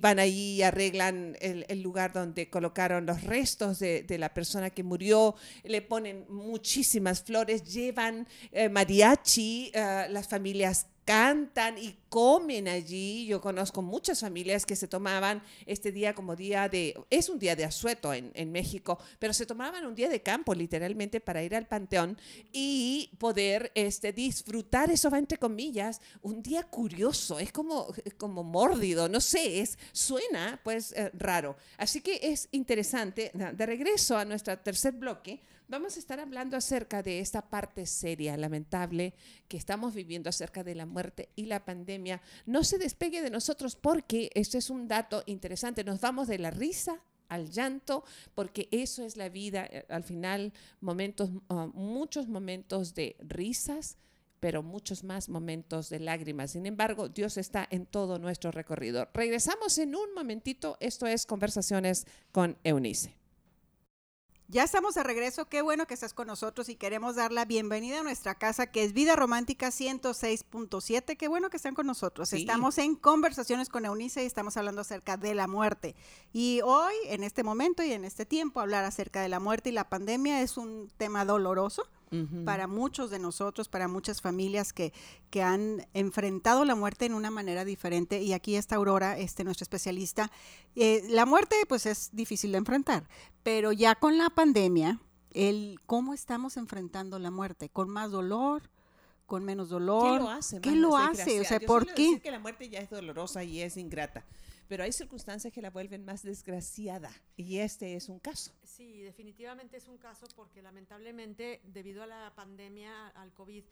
van ahí y arreglan el, lugar donde colocaron los restos de, la persona que murió, le ponen muchísimas flores, llevan eh, mariachi, eh, las familias cantan y comen allí. Yo conozco muchas familias que se tomaban este día como día de, es un día de asueto en, en, México, pero se tomaban un día de campo literalmente para ir al panteón y poder este, disfrutar, eso va entre comillas, un día curioso, es como, como mórdido, no sé, es, suena pues eh, raro. Así que es interesante, de regreso a nuestro tercer bloque, vamos a estar hablando acerca de esta parte seria, lamentable, que estamos viviendo acerca de la muerte y la pandemia. No se despegue de nosotros porque esto es un dato interesante. Nos vamos de la risa al llanto, porque eso es la vida. Eh, al final, ah, muchos momentos de risas, pero muchos más momentos de lágrimas. Sin embargo, Dios está en todo nuestro recorrido. Regresamos en un momentito. Esto es Conversaciones con Eunice. Ya estamos de regreso, qué bueno que estás con nosotros y queremos dar la bienvenida a nuestra casa que es Vida Romántica 106.7, qué bueno que están con nosotros. Estamos en conversaciones con Eunice y estamos hablando acerca de la muerte. Y hoy, en este momento y en este tiempo, hablar acerca de la muerte y la pandemia es un tema doloroso para muchos de nosotros, para muchas familias que, que han enfrentado la muerte en una manera diferente. Y aquí está Aurora, este, nuestra especialista. Eh, la muerte, pues es difícil de enfrentar, pero ya con la pandemia, el cómo estamos enfrentando la muerte, con más dolor, con menos dolor. ¿Qué lo hace? ¿Qué lo hace? O sea, ¿por qué? Decir que la muerte ya es dolorosa y es ingrata pero hay circunstancias que la vuelven más desgraciada y este es un caso. Sí, definitivamente es un caso porque lamentablemente debido a la pandemia, al COVID,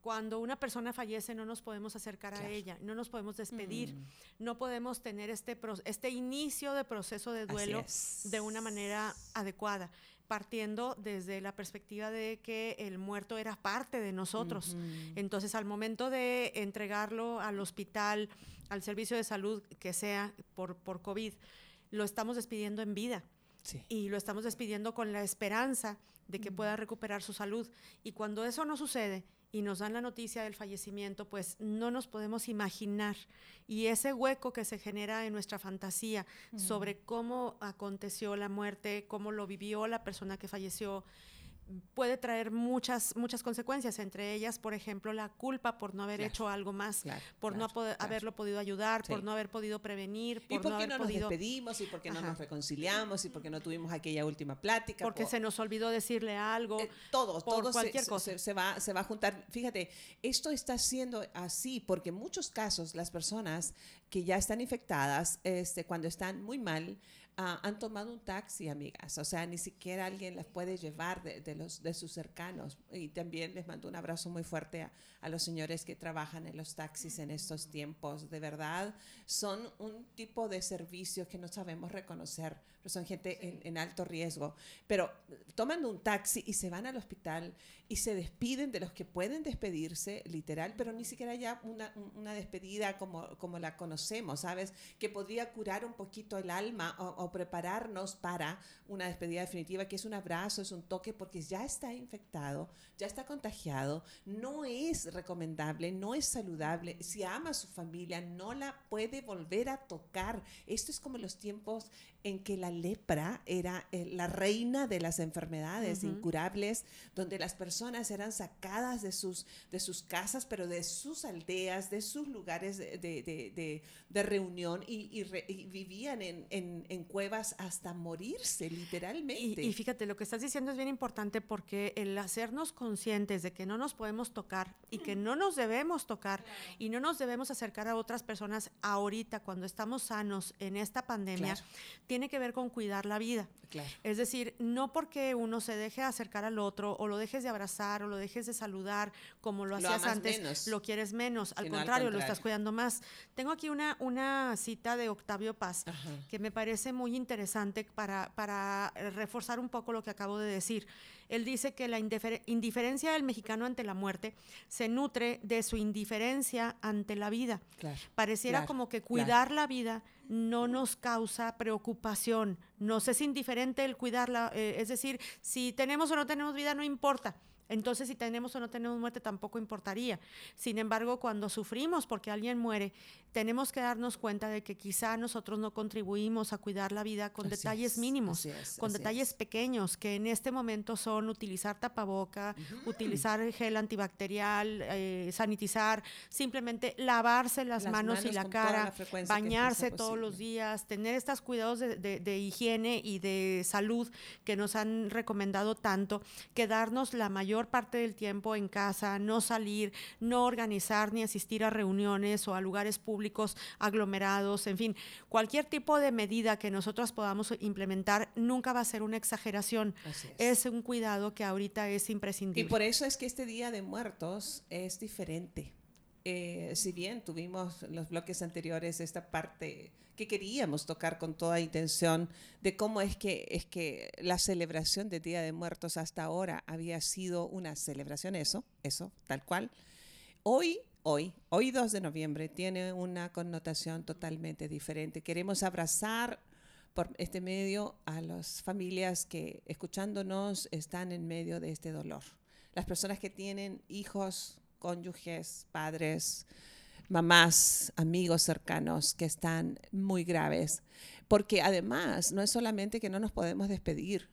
cuando una persona fallece no nos podemos acercar a ella, no nos podemos despedir, mm. no podemos tener este, este inicio de proceso de duelo de una manera adecuada. partiendo desde la perspectiva de que el muerto era parte de nosotros. Entonces, al momento de entregarlo al hospital, al servicio de salud que sea por, por COVID, lo estamos despidiendo en vida. Y lo estamos despidiendo con la esperanza de que pueda recuperar su salud. Y cuando eso no sucede y nos dan la noticia del fallecimiento, pues no nos podemos imaginar. Y ese hueco que se genera en nuestra fantasía sobre cómo aconteció la muerte, cómo lo vivió la persona que falleció, puede traer muchas, muchas consecuencias, entre ellas, por ejemplo, la culpa por no haber hecho algo más, por no haberlo podido ayudar, por no haber podido prevenir, por ¿Y por no qué haber no podido... nos despedimos? ¿Y por qué no nos reconciliamos? ¿Y por qué no tuvimos aquella última plática? Porque se nos olvidó decirle algo. Eh, todo, por todo cualquier se, cosa. Se, va, se va a juntar. Fíjate, esto está siendo así porque en muchos casos las personas que ya están infectadas, este, cuando están muy mal, Ah, han tomado un taxi, amigas. O sea, ni siquiera alguien las puede llevar de, los, de sus cercanos. Y también les mando un abrazo muy fuerte a, a, los señores que trabajan en los taxis en estos tiempos. De verdad, son un tipo de servicio que no sabemos reconocer, pero son gente en, en, alto riesgo. Pero toman un taxi y se van al hospital y se despiden de los que pueden despedirse, literal, pero ni siquiera ya una, una despedida como, como la conocemos, ¿sabes? Que podría curar un poquito el alma o, o prepararnos para una despedida definitiva, que es un abrazo, es un toque, porque ya está infectado, ya está contagiado, no es recomendable, no es saludable. Si ama a su familia, no la puede volver a tocar. Esto es como los tiempos en que la lepra era eh, la reina de las enfermedades incurables, donde las personas eran sacadas de sus, de sus casas, pero de sus aldeas, de sus lugares de, de, de, reunión y, y, vivían en, en, en cuevas hasta morirse, literalmente. Y, fíjate, lo que estás diciendo es bien importante porque el hacernos conscientes de que no nos podemos tocar y que no nos debemos tocar y no nos debemos acercar a otras personas ahorita cuando estamos sanos en esta pandemia, tiene que ver con cuidar la vida. Es decir, no porque uno se deje acercar al otro o lo dejes de abrazar o lo dejes de saludar como lo, hacías antes, lo quieres menos. Al, contrario, lo estás cuidando más. Tengo aquí una, una cita de Octavio Paz que me parece muy interesante para, para reforzar un poco lo que acabo de decir. Él dice que la indiferencia del mexicano ante la muerte se nutre de su indiferencia ante la vida. Pareciera como que cuidar la vida no nos causa preocupación, nos es indiferente el cuidarla, eh, es decir, si tenemos o no tenemos vida no importa. Entonces, si tenemos o no tenemos muerte, tampoco importaría. Sin embargo, cuando sufrimos porque alguien muere, tenemos que darnos cuenta de que quizá nosotros no contribuimos a cuidar la vida con detalles mínimos, con detalles pequeños, que en este momento son utilizar tapaboca, utilizar gel antibacterial, eh, sanitizar, simplemente lavarse las, manos, y la cara, bañarse todos los días, tener estos cuidados de, de, higiene y de salud que nos han recomendado tanto, quedarnos la mayor parte del tiempo en casa, no salir, no organizar ni asistir a reuniones o a lugares públicos aglomerados, en fin, cualquier tipo de medida que nosotros podamos implementar nunca va a ser una exageración. Es. un cuidado que ahorita es imprescindible. Y por eso es que este Día de Muertos es diferente. Eh, si bien tuvimos los bloques anteriores esta parte que queríamos tocar con toda intención de cómo es que, es que la celebración del Día de Muertos hasta ahora había sido una celebración, eso, eso, tal cual. Hoy hoy, hoy 2 de noviembre, tiene una connotación totalmente diferente. Queremos abrazar por este medio a las familias que escuchándonos están en medio de este dolor. Las personas que tienen hijos, cónyuges, padres, mamás, amigos cercanos que están muy graves. Porque además no es solamente que no nos podemos despedir,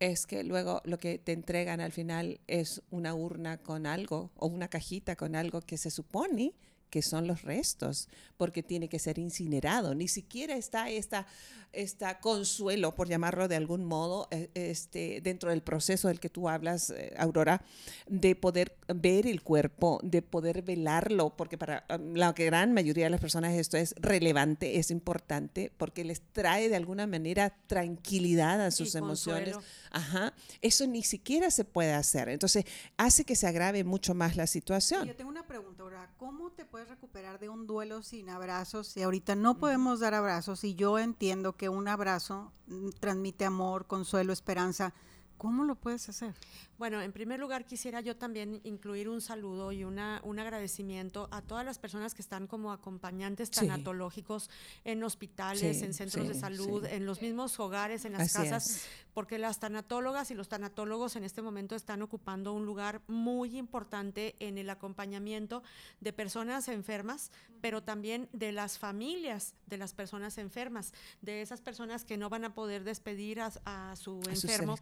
es que luego lo que te entregan al final es una urna con algo o una cajita con algo que se supone que son los restos, porque tiene que ser incinerado. Ni siquiera está esta, esta consuelo, por llamarlo de algún modo, eh, este, dentro del proceso del que tú hablas, eh, Aurora, de poder ver el cuerpo, de poder velarlo, porque para um, la gran mayoría de las personas esto es relevante, es importante, porque les trae de alguna manera tranquilidad a sus emociones. Ajá. Eso ni siquiera se puede hacer. Entonces, hace que se agrave mucho más la situación. Yo tengo una pregunta, Aurora. ¿Cómo te recuperar de un duelo sin abrazos y ahorita no podemos dar abrazos y yo entiendo que un abrazo mm, transmite amor, consuelo, esperanza, ¿Cómo lo puedes hacer? Bueno, en primer lugar quisiera yo también incluir un saludo y una, un agradecimiento a todas las personas que están como acompañantes tanatológicos en hospitales, en centros de salud, en los mismos hogares, en las casas, porque las tanatólogas y los tanatólogos en este momento están ocupando un lugar muy importante en el acompañamiento de personas enfermas, pero también de las familias de las personas enfermas, de esas personas que no van a poder despedir a, su enfermo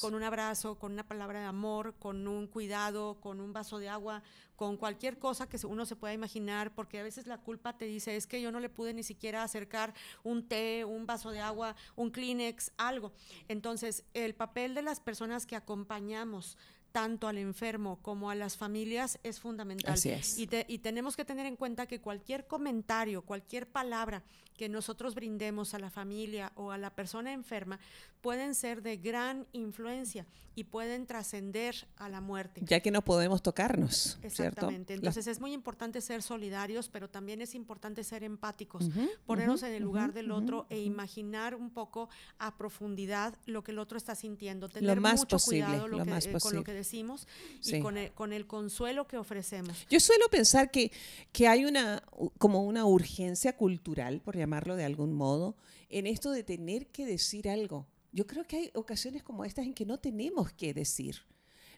con un abrazo, con una palabra de amor, con un cuidado, con un vaso de agua, con cualquier cosa que uno se pueda imaginar, porque a veces la culpa te dice, es que yo no le pude ni siquiera acercar un té, un vaso de agua, un Kleenex, algo. Entonces, el papel de las personas que acompañamos tanto al enfermo como a las familias es fundamental. Y, y, tenemos que tener en cuenta que cualquier comentario, cualquier palabra que nosotros brindemos a la familia o a la persona enferma pueden ser de gran influencia y pueden trascender a la muerte. Ya que no podemos tocarnos. Exactamente. Entonces es muy importante ser solidarios, pero también es importante ser empáticos, ponernos en el lugar del otro e imaginar un poco a profundidad lo que el otro está sintiendo. Tener lo más mucho posible, cuidado lo más eh, con lo que decimos y con el, con el, consuelo que ofrecemos. Yo suelo pensar que, que hay una, como una urgencia cultural, por llamarlo de algún modo, en esto de tener que decir algo. Yo creo que hay ocasiones como estas en que no tenemos que decir.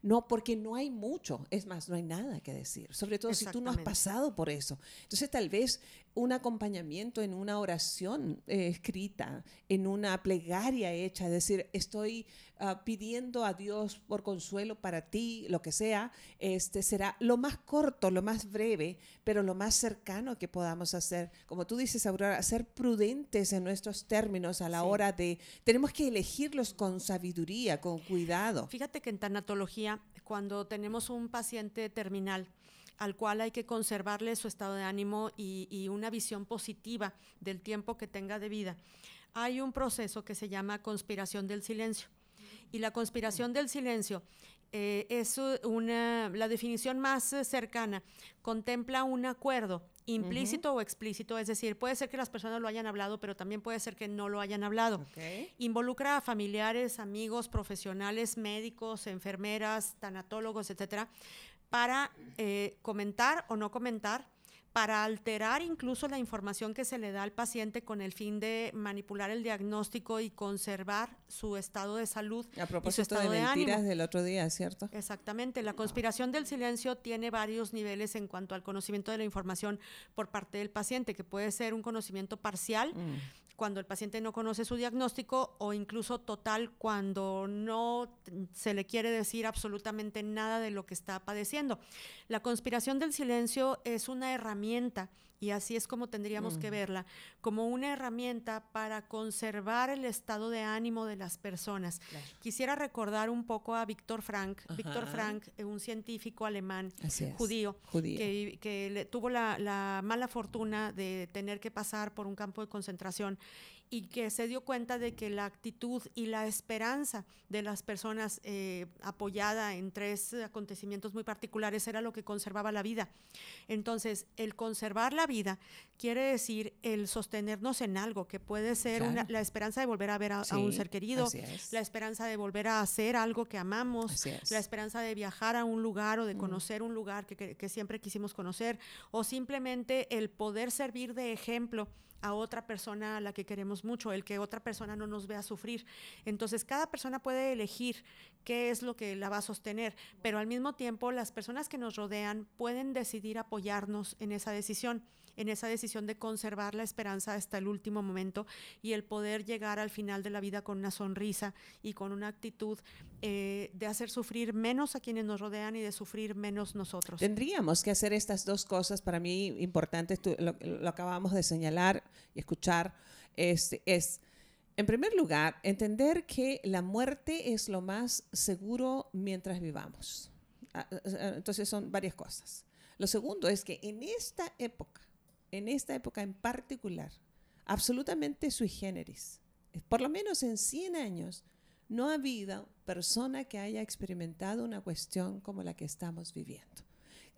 No, porque no hay mucho, es más, no hay nada que decir, sobre todo si tú no has pasado por eso. Entonces, tal vez un acompañamiento en una oración eh, escrita, en una plegaria hecha, es decir, estoy ah, pidiendo a Dios por consuelo para ti, lo que sea, este será lo más corto, lo más breve, pero lo más cercano que podamos hacer. Como tú dices, Aurora, ser prudentes en nuestros términos a la hora de, tenemos que elegirlos con sabiduría, con cuidado. Fíjate que en tanatología, cuando tenemos un paciente terminal, al cual hay que conservarle su estado de ánimo y, una visión positiva del tiempo que tenga de vida. Hay un proceso que se llama conspiración del silencio. Y la conspiración del silencio eh, es una, la definición más cercana, contempla un acuerdo implícito o explícito, es decir, puede ser que las personas lo hayan hablado, pero también puede ser que no lo hayan hablado. Involucra a familiares, amigos, profesionales, médicos, enfermeras, tanatólogos, etcétera, para eh, comentar o no comentar, para alterar incluso la información que se le da al paciente con el fin de manipular el diagnóstico y conservar su estado de salud. A propósito y su de mentiras del otro día, ¿cierto? Exactamente. La conspiración del silencio tiene varios niveles en cuanto al conocimiento de la información por parte del paciente, que puede ser un conocimiento parcial, mm cuando el paciente no conoce su diagnóstico o incluso total cuando no se le quiere decir absolutamente nada de lo que está padeciendo. La conspiración del silencio es una herramienta y así es como tendríamos que verla, como una herramienta para conservar el estado de ánimo de las personas. Quisiera recordar un poco a Víctor Frank, Víctor Frank, eh, un científico alemán judío, que, tuvo la mala fortuna de tener que pasar por un campo de concentración y que se dio cuenta de que la actitud y la esperanza de las personas eh, apoyada en tres acontecimientos muy particulares era lo que conservaba la vida. Entonces, el conservar la vida quiere decir el sostenernos en algo, que puede ser la esperanza de volver a ver a, un ser querido, la esperanza de volver a hacer algo que amamos, la esperanza de viajar a un lugar o de mm. conocer un lugar que siempre quisimos conocer, o simplemente el poder servir de ejemplo a otra persona a la que queremos mucho, el que otra persona no nos vea sufrir. Entonces, cada persona puede elegir qué es lo que la va a sostener, pero al mismo tiempo las personas que nos rodean pueden decidir apoyarnos en esa decisión, en esa decisión de conservar la esperanza hasta el último momento y el poder llegar al final de la vida con una sonrisa y con una actitud eh, de hacer sufrir menos a quienes nos rodean y de sufrir menos nosotros. Tendríamos que hacer estas dos cosas para mí importantes, lo, lo acabamos de señalar y escuchar, es, es, en primer lugar, entender que la muerte es lo más seguro mientras vivamos. Ah, ah, ah, entonces son varias cosas. Lo segundo es que en esta época, en esta época en particular, absolutamente sui generis, por lo menos en 100 años, no ha habido persona que haya experimentado una cuestión como la que estamos viviendo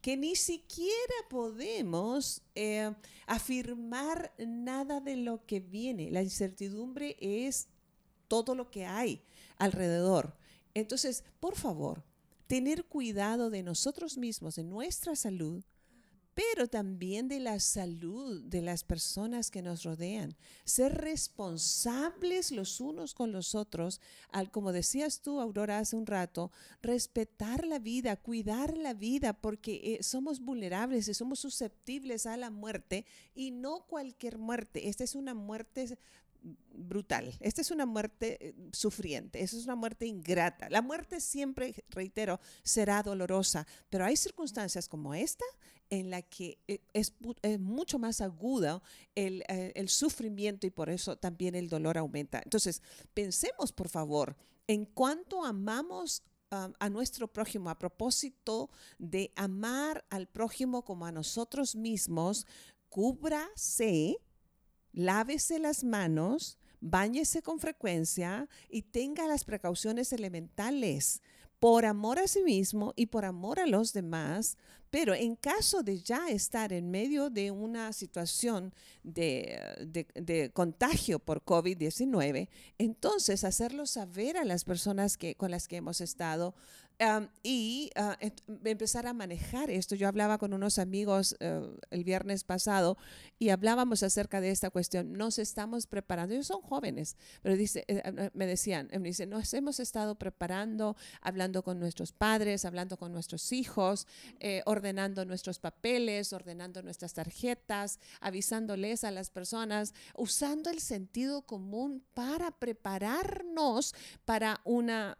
que ni siquiera podemos eh, afirmar nada de lo que viene. La incertidumbre es todo lo que hay alrededor. Entonces, por favor, tener cuidado de nosotros mismos, de nuestra salud, pero también de la salud de las personas que nos rodean. Ser responsables los unos con los otros, al, como decías tú, Aurora, hace un rato, respetar la vida, cuidar la vida, porque eh, somos vulnerables y somos susceptibles a la muerte y no cualquier muerte. Esta es una muerte brutal. Esta es una muerte eh, sufriente, esa es una muerte ingrata. La muerte siempre, reitero, será dolorosa, pero hay circunstancias como esta en la que eh, es, mucho más agudo el, eh, el, sufrimiento y por eso también el dolor aumenta. Entonces, pensemos, por favor, en cuánto amamos um, a nuestro prójimo a propósito de amar al prójimo como a nosotros mismos, cúbrase lávese las manos, báñese con frecuencia y tenga las precauciones elementales por amor a sí mismo y por amor a los demás, pero en caso de ya estar en medio de una situación de, contagio por COVID-19, entonces hacerlo saber a las personas que, con las que hemos estado y ah, empezar a manejar esto. Yo hablaba con unos amigos eh, el viernes pasado y hablábamos acerca de esta cuestión. Nos estamos preparando, ellos son jóvenes, pero dice, eh, eh, me decían, me dice, nos hemos estado preparando, hablando con nuestros padres, hablando con nuestros hijos, ordenando nuestros papeles, ordenando nuestras tarjetas, avisándoles a las personas, usando el sentido común para prepararnos para una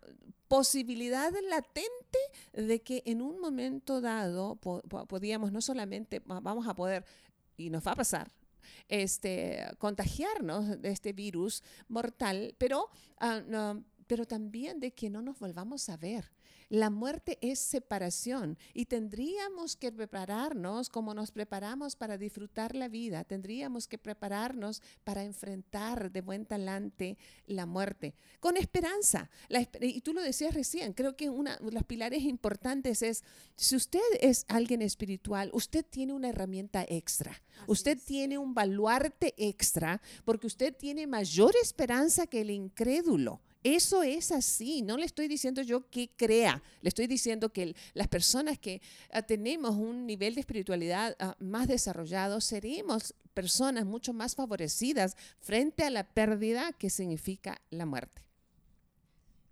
posibilidad latente de que en un momento dado podíamos no solamente vamos a poder y nos va a pasar este contagiarnos de este virus mortal pero uh, pero también de que no nos volvamos a ver. La muerte es separación y tendríamos que prepararnos como nos preparamos para disfrutar la vida, tendríamos que prepararnos para enfrentar de buen talante la muerte, con esperanza. y tú lo decías recién, creo que uno de los pilares importantes es, si usted es alguien espiritual, usted tiene una herramienta extra, usted tiene un baluarte extra, porque usted tiene mayor esperanza que el incrédulo. Eso es así, no le estoy diciendo yo que crea, le estoy diciendo que las personas que ah, tenemos un nivel de espiritualidad ah, más desarrollado, seremos personas mucho más favorecidas frente a la pérdida que significa la muerte.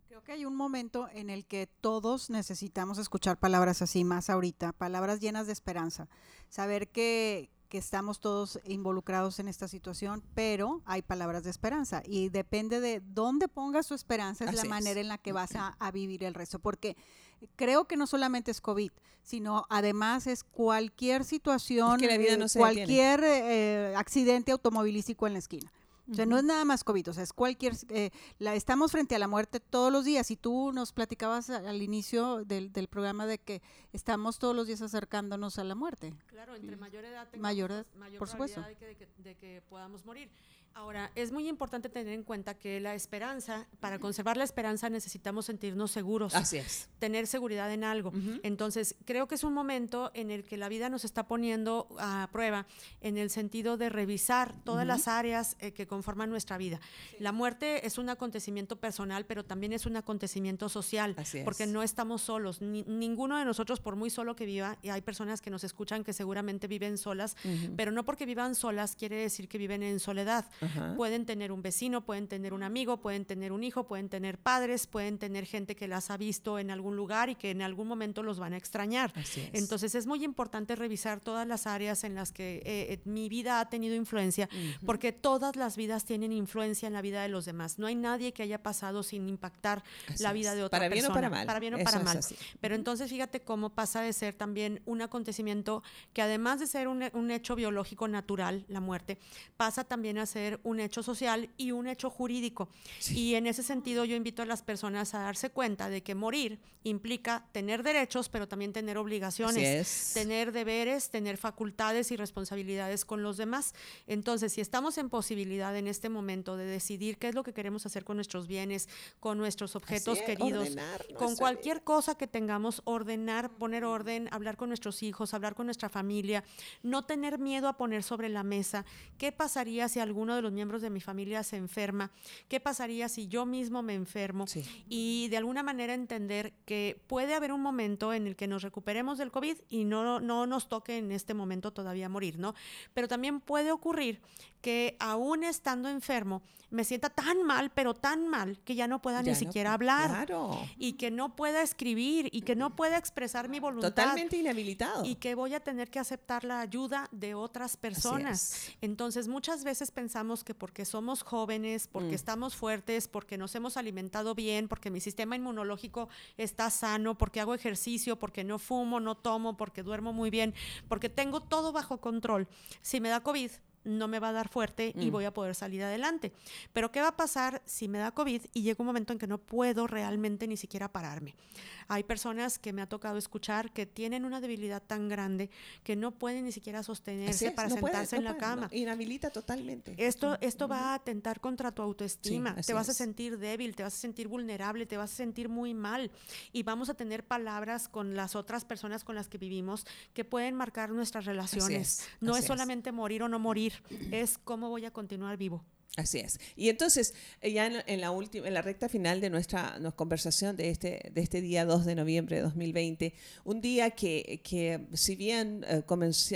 Creo que hay un momento en el que todos necesitamos escuchar palabras así, más ahorita, palabras llenas de esperanza, saber que, que estamos todos involucrados en esta situación, pero hay palabras de esperanza y depende de dónde pongas tu esperanza es la manera en la que vas a, vivir el resto, porque creo que no solamente es COVID, sino además es cualquier situación, cualquier eh, accidente automovilístico en la esquina. O sea, no es nada más COVID, o sea, es cualquier... Eh, la, estamos frente a la muerte todos los días y tú nos platicabas al inicio del, del, programa de que estamos todos los días acercándonos a la muerte. Claro, entre mayor edad, mayor, edad, mayor por supuesto. De que, de que podamos morir. Ahora, es muy importante tener en cuenta que la esperanza, para conservar la esperanza necesitamos sentirnos seguros. Así es. Tener seguridad en algo. Entonces, creo que es un momento en el que la vida nos está poniendo a prueba en el sentido de revisar todas las áreas eh, que conforman nuestra vida. La muerte es un acontecimiento personal, pero también es un acontecimiento social, Así es. porque no estamos solos. ninguno de nosotros, por muy solo que viva, y hay personas que nos escuchan que seguramente viven solas, pero no porque vivan solas quiere decir que viven en soledad. Pueden tener un vecino, pueden tener un amigo, pueden tener un hijo, pueden tener padres, pueden tener gente que las ha visto en algún lugar y que en algún momento los van a extrañar. Entonces es muy importante revisar todas las áreas en las que eh, eh, mi vida ha tenido influencia, porque todas las vidas tienen influencia en la vida de los demás. No hay nadie que haya pasado sin impactar la vida de otra persona. Para bien o para mal. Para bien o para mal. Pero entonces fíjate cómo pasa de ser también un acontecimiento que además de ser un, un hecho biológico natural, la muerte, pasa también a ser un hecho social y un hecho jurídico. Y en ese sentido yo invito a las personas a darse cuenta de que morir implica tener derechos, pero también tener obligaciones, tener deberes, tener facultades y responsabilidades con los demás. Entonces, si estamos en posibilidad en este momento de decidir qué es lo que queremos hacer con nuestros bienes, con nuestros objetos queridos, con cualquier cosa que tengamos, ordenar, poner orden, hablar con nuestros hijos, hablar con nuestra familia, no tener miedo a poner sobre la mesa qué pasaría si alguno de los los miembros de mi familia se enferma, qué pasaría si yo mismo me enfermo Sí. y de alguna manera entender que puede haber un momento en el que nos recuperemos del COVID y no, no nos toque en este momento todavía morir, ¿no? Pero también puede ocurrir que aún estando enfermo me sienta tan mal, pero tan mal, que ya no pueda Ya ni no siquiera hablar Claro. y que no pueda escribir y que no pueda expresar mi voluntad. Totalmente inhabilitado. Y que voy a tener que aceptar la ayuda de otras personas. Entonces, muchas veces pensamos que porque somos jóvenes, porque Mm. estamos fuertes, porque nos hemos alimentado bien, porque mi sistema inmunológico está sano, porque hago ejercicio, porque no fumo, no tomo, porque duermo muy bien, porque tengo todo bajo control. Si me da COVID, no me va a dar fuerte y Mm. voy a poder salir adelante. Pero ¿qué va a pasar si me da COVID y llega un momento en que no puedo realmente ni siquiera pararme? Hay personas que me ha tocado escuchar que tienen una debilidad tan grande que no pueden ni siquiera sostenerse es, para no puede, sentarse no en la cama. no, inhabilita totalmente. Esto, esto va a atentar contra tu autoestima, Sí, te vas a sentir débil, te vas a sentir vulnerable, te vas a sentir muy mal y vamos a tener palabras con las otras personas con las que vivimos que pueden marcar nuestras relaciones. es, no es. solamente morir o no morir, [CLEARS THROAT] es cómo voy a continuar vivo. Así es. Y entonces, eh, ya en, la última, en la recta final de nuestra, nuestra conversación de este, de este día 2 de noviembre de 2020, un día que, que si bien eh,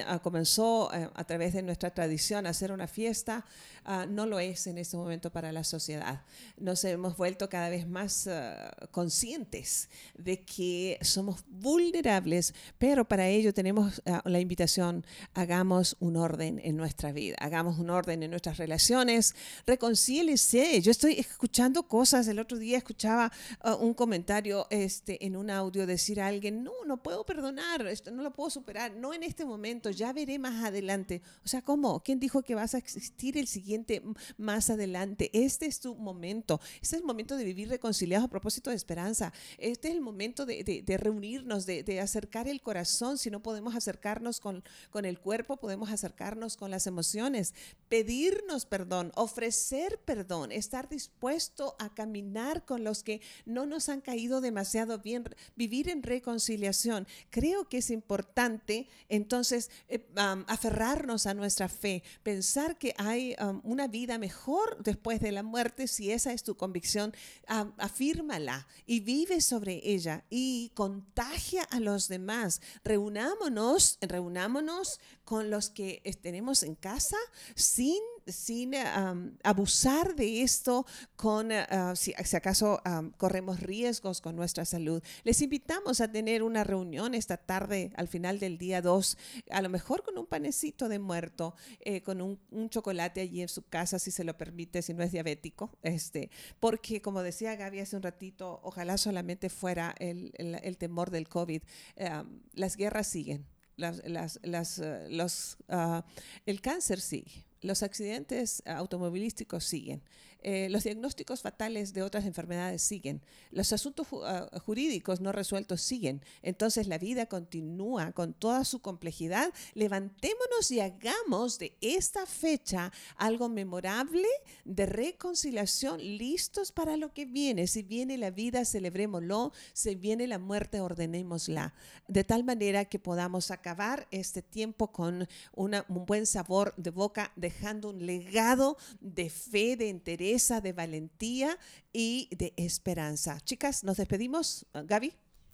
ah, comenzó eh, a través de nuestra tradición a hacer una fiesta, ah, no lo es en este momento para la sociedad. Nos hemos vuelto cada vez más ah, conscientes de que somos vulnerables, pero para ello tenemos ah, la invitación, hagamos un orden en nuestra vida, hagamos un orden en nuestras relaciones, reconcíliese. Yo estoy escuchando cosas, el otro día escuchaba un comentario este, en un audio decir a alguien, no, no puedo perdonar, esto no lo puedo superar, no en este momento, ya veré más adelante. O sea, ¿cómo? ¿Quién dijo que vas a existir el siguiente m- más adelante? Este es tu momento, este es el momento de vivir reconciliados a propósito de esperanza, este es el momento de, de- de reunirnos, de, de acercar el corazón, si no podemos acercarnos con, con el cuerpo, podemos acercarnos con las emociones, pedirnos perdón, ofrecer perdón, estar dispuesto a caminar con los que no nos han caído demasiado bien, vivir en reconciliación. Creo que es importante entonces eh, um, aferrarnos a nuestra fe, pensar que hay um, una vida mejor después de la muerte, si esa es tu convicción, afírmala y vive sobre ella y contagia a los demás. Reunámonos, reunámonos con los que tenemos en casa sin, sin um, abusar de esto, con ah, si, acaso um, corremos riesgos con nuestra salud. Les invitamos a tener una reunión esta tarde al final del día 2, a lo mejor con un panecito de muerto, eh, con un, un chocolate allí en su casa, si se lo permite, si no es diabético, este, porque como decía Gaby hace un ratito, ojalá solamente fuera el, el- temor del COVID. Eh, las guerras siguen, las, las, las, eh, los, ah, el cáncer sigue. Los accidentes automovilísticos siguen, eh, los diagnósticos fatales de otras enfermedades siguen, los asuntos ju- ah, jurídicos no resueltos siguen. Entonces la vida continúa con toda su complejidad. Levantémonos y hagamos de esta fecha algo memorable de reconciliación, listos para lo que viene. Si viene la vida, celebrémoslo. Si viene la muerte, ordenémosla. De tal manera que podamos acabar este tiempo con una- un buen sabor de boca, dejando un legado de fe, de entereza, de valentía y de esperanza. Chicas, nos despedimos. Gaby.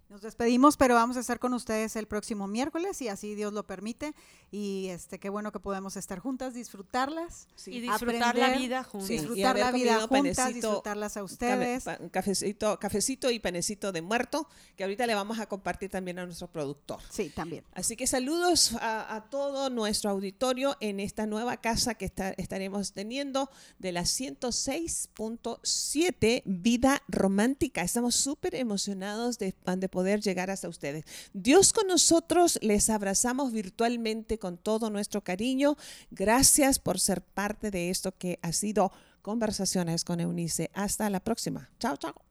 Nos despedimos, pero vamos a estar con ustedes el próximo miércoles, y así Dios lo permite. Y este, qué bueno que podemos estar juntas, disfrutarlas. Y disfrutar la vida y Disfrutar la vida juntas, panecito, disfrutarlas a ustedes. cafecito, cafecito y panecito de muerto, que ahorita le vamos a compartir también a nuestro productor. Sí, también. Así que saludos a, a todo nuestro auditorio en esta nueva casa que está- estaremos teniendo de la 106.7 Vida Romántica. Estamos súper emocionados de, de poder llegar hasta ustedes. Dios con nosotros, les abrazamos virtualmente con todo nuestro cariño. Gracias por ser parte de esto que ha sido Conversaciones con Eunice. Hasta la próxima. Chao, chao.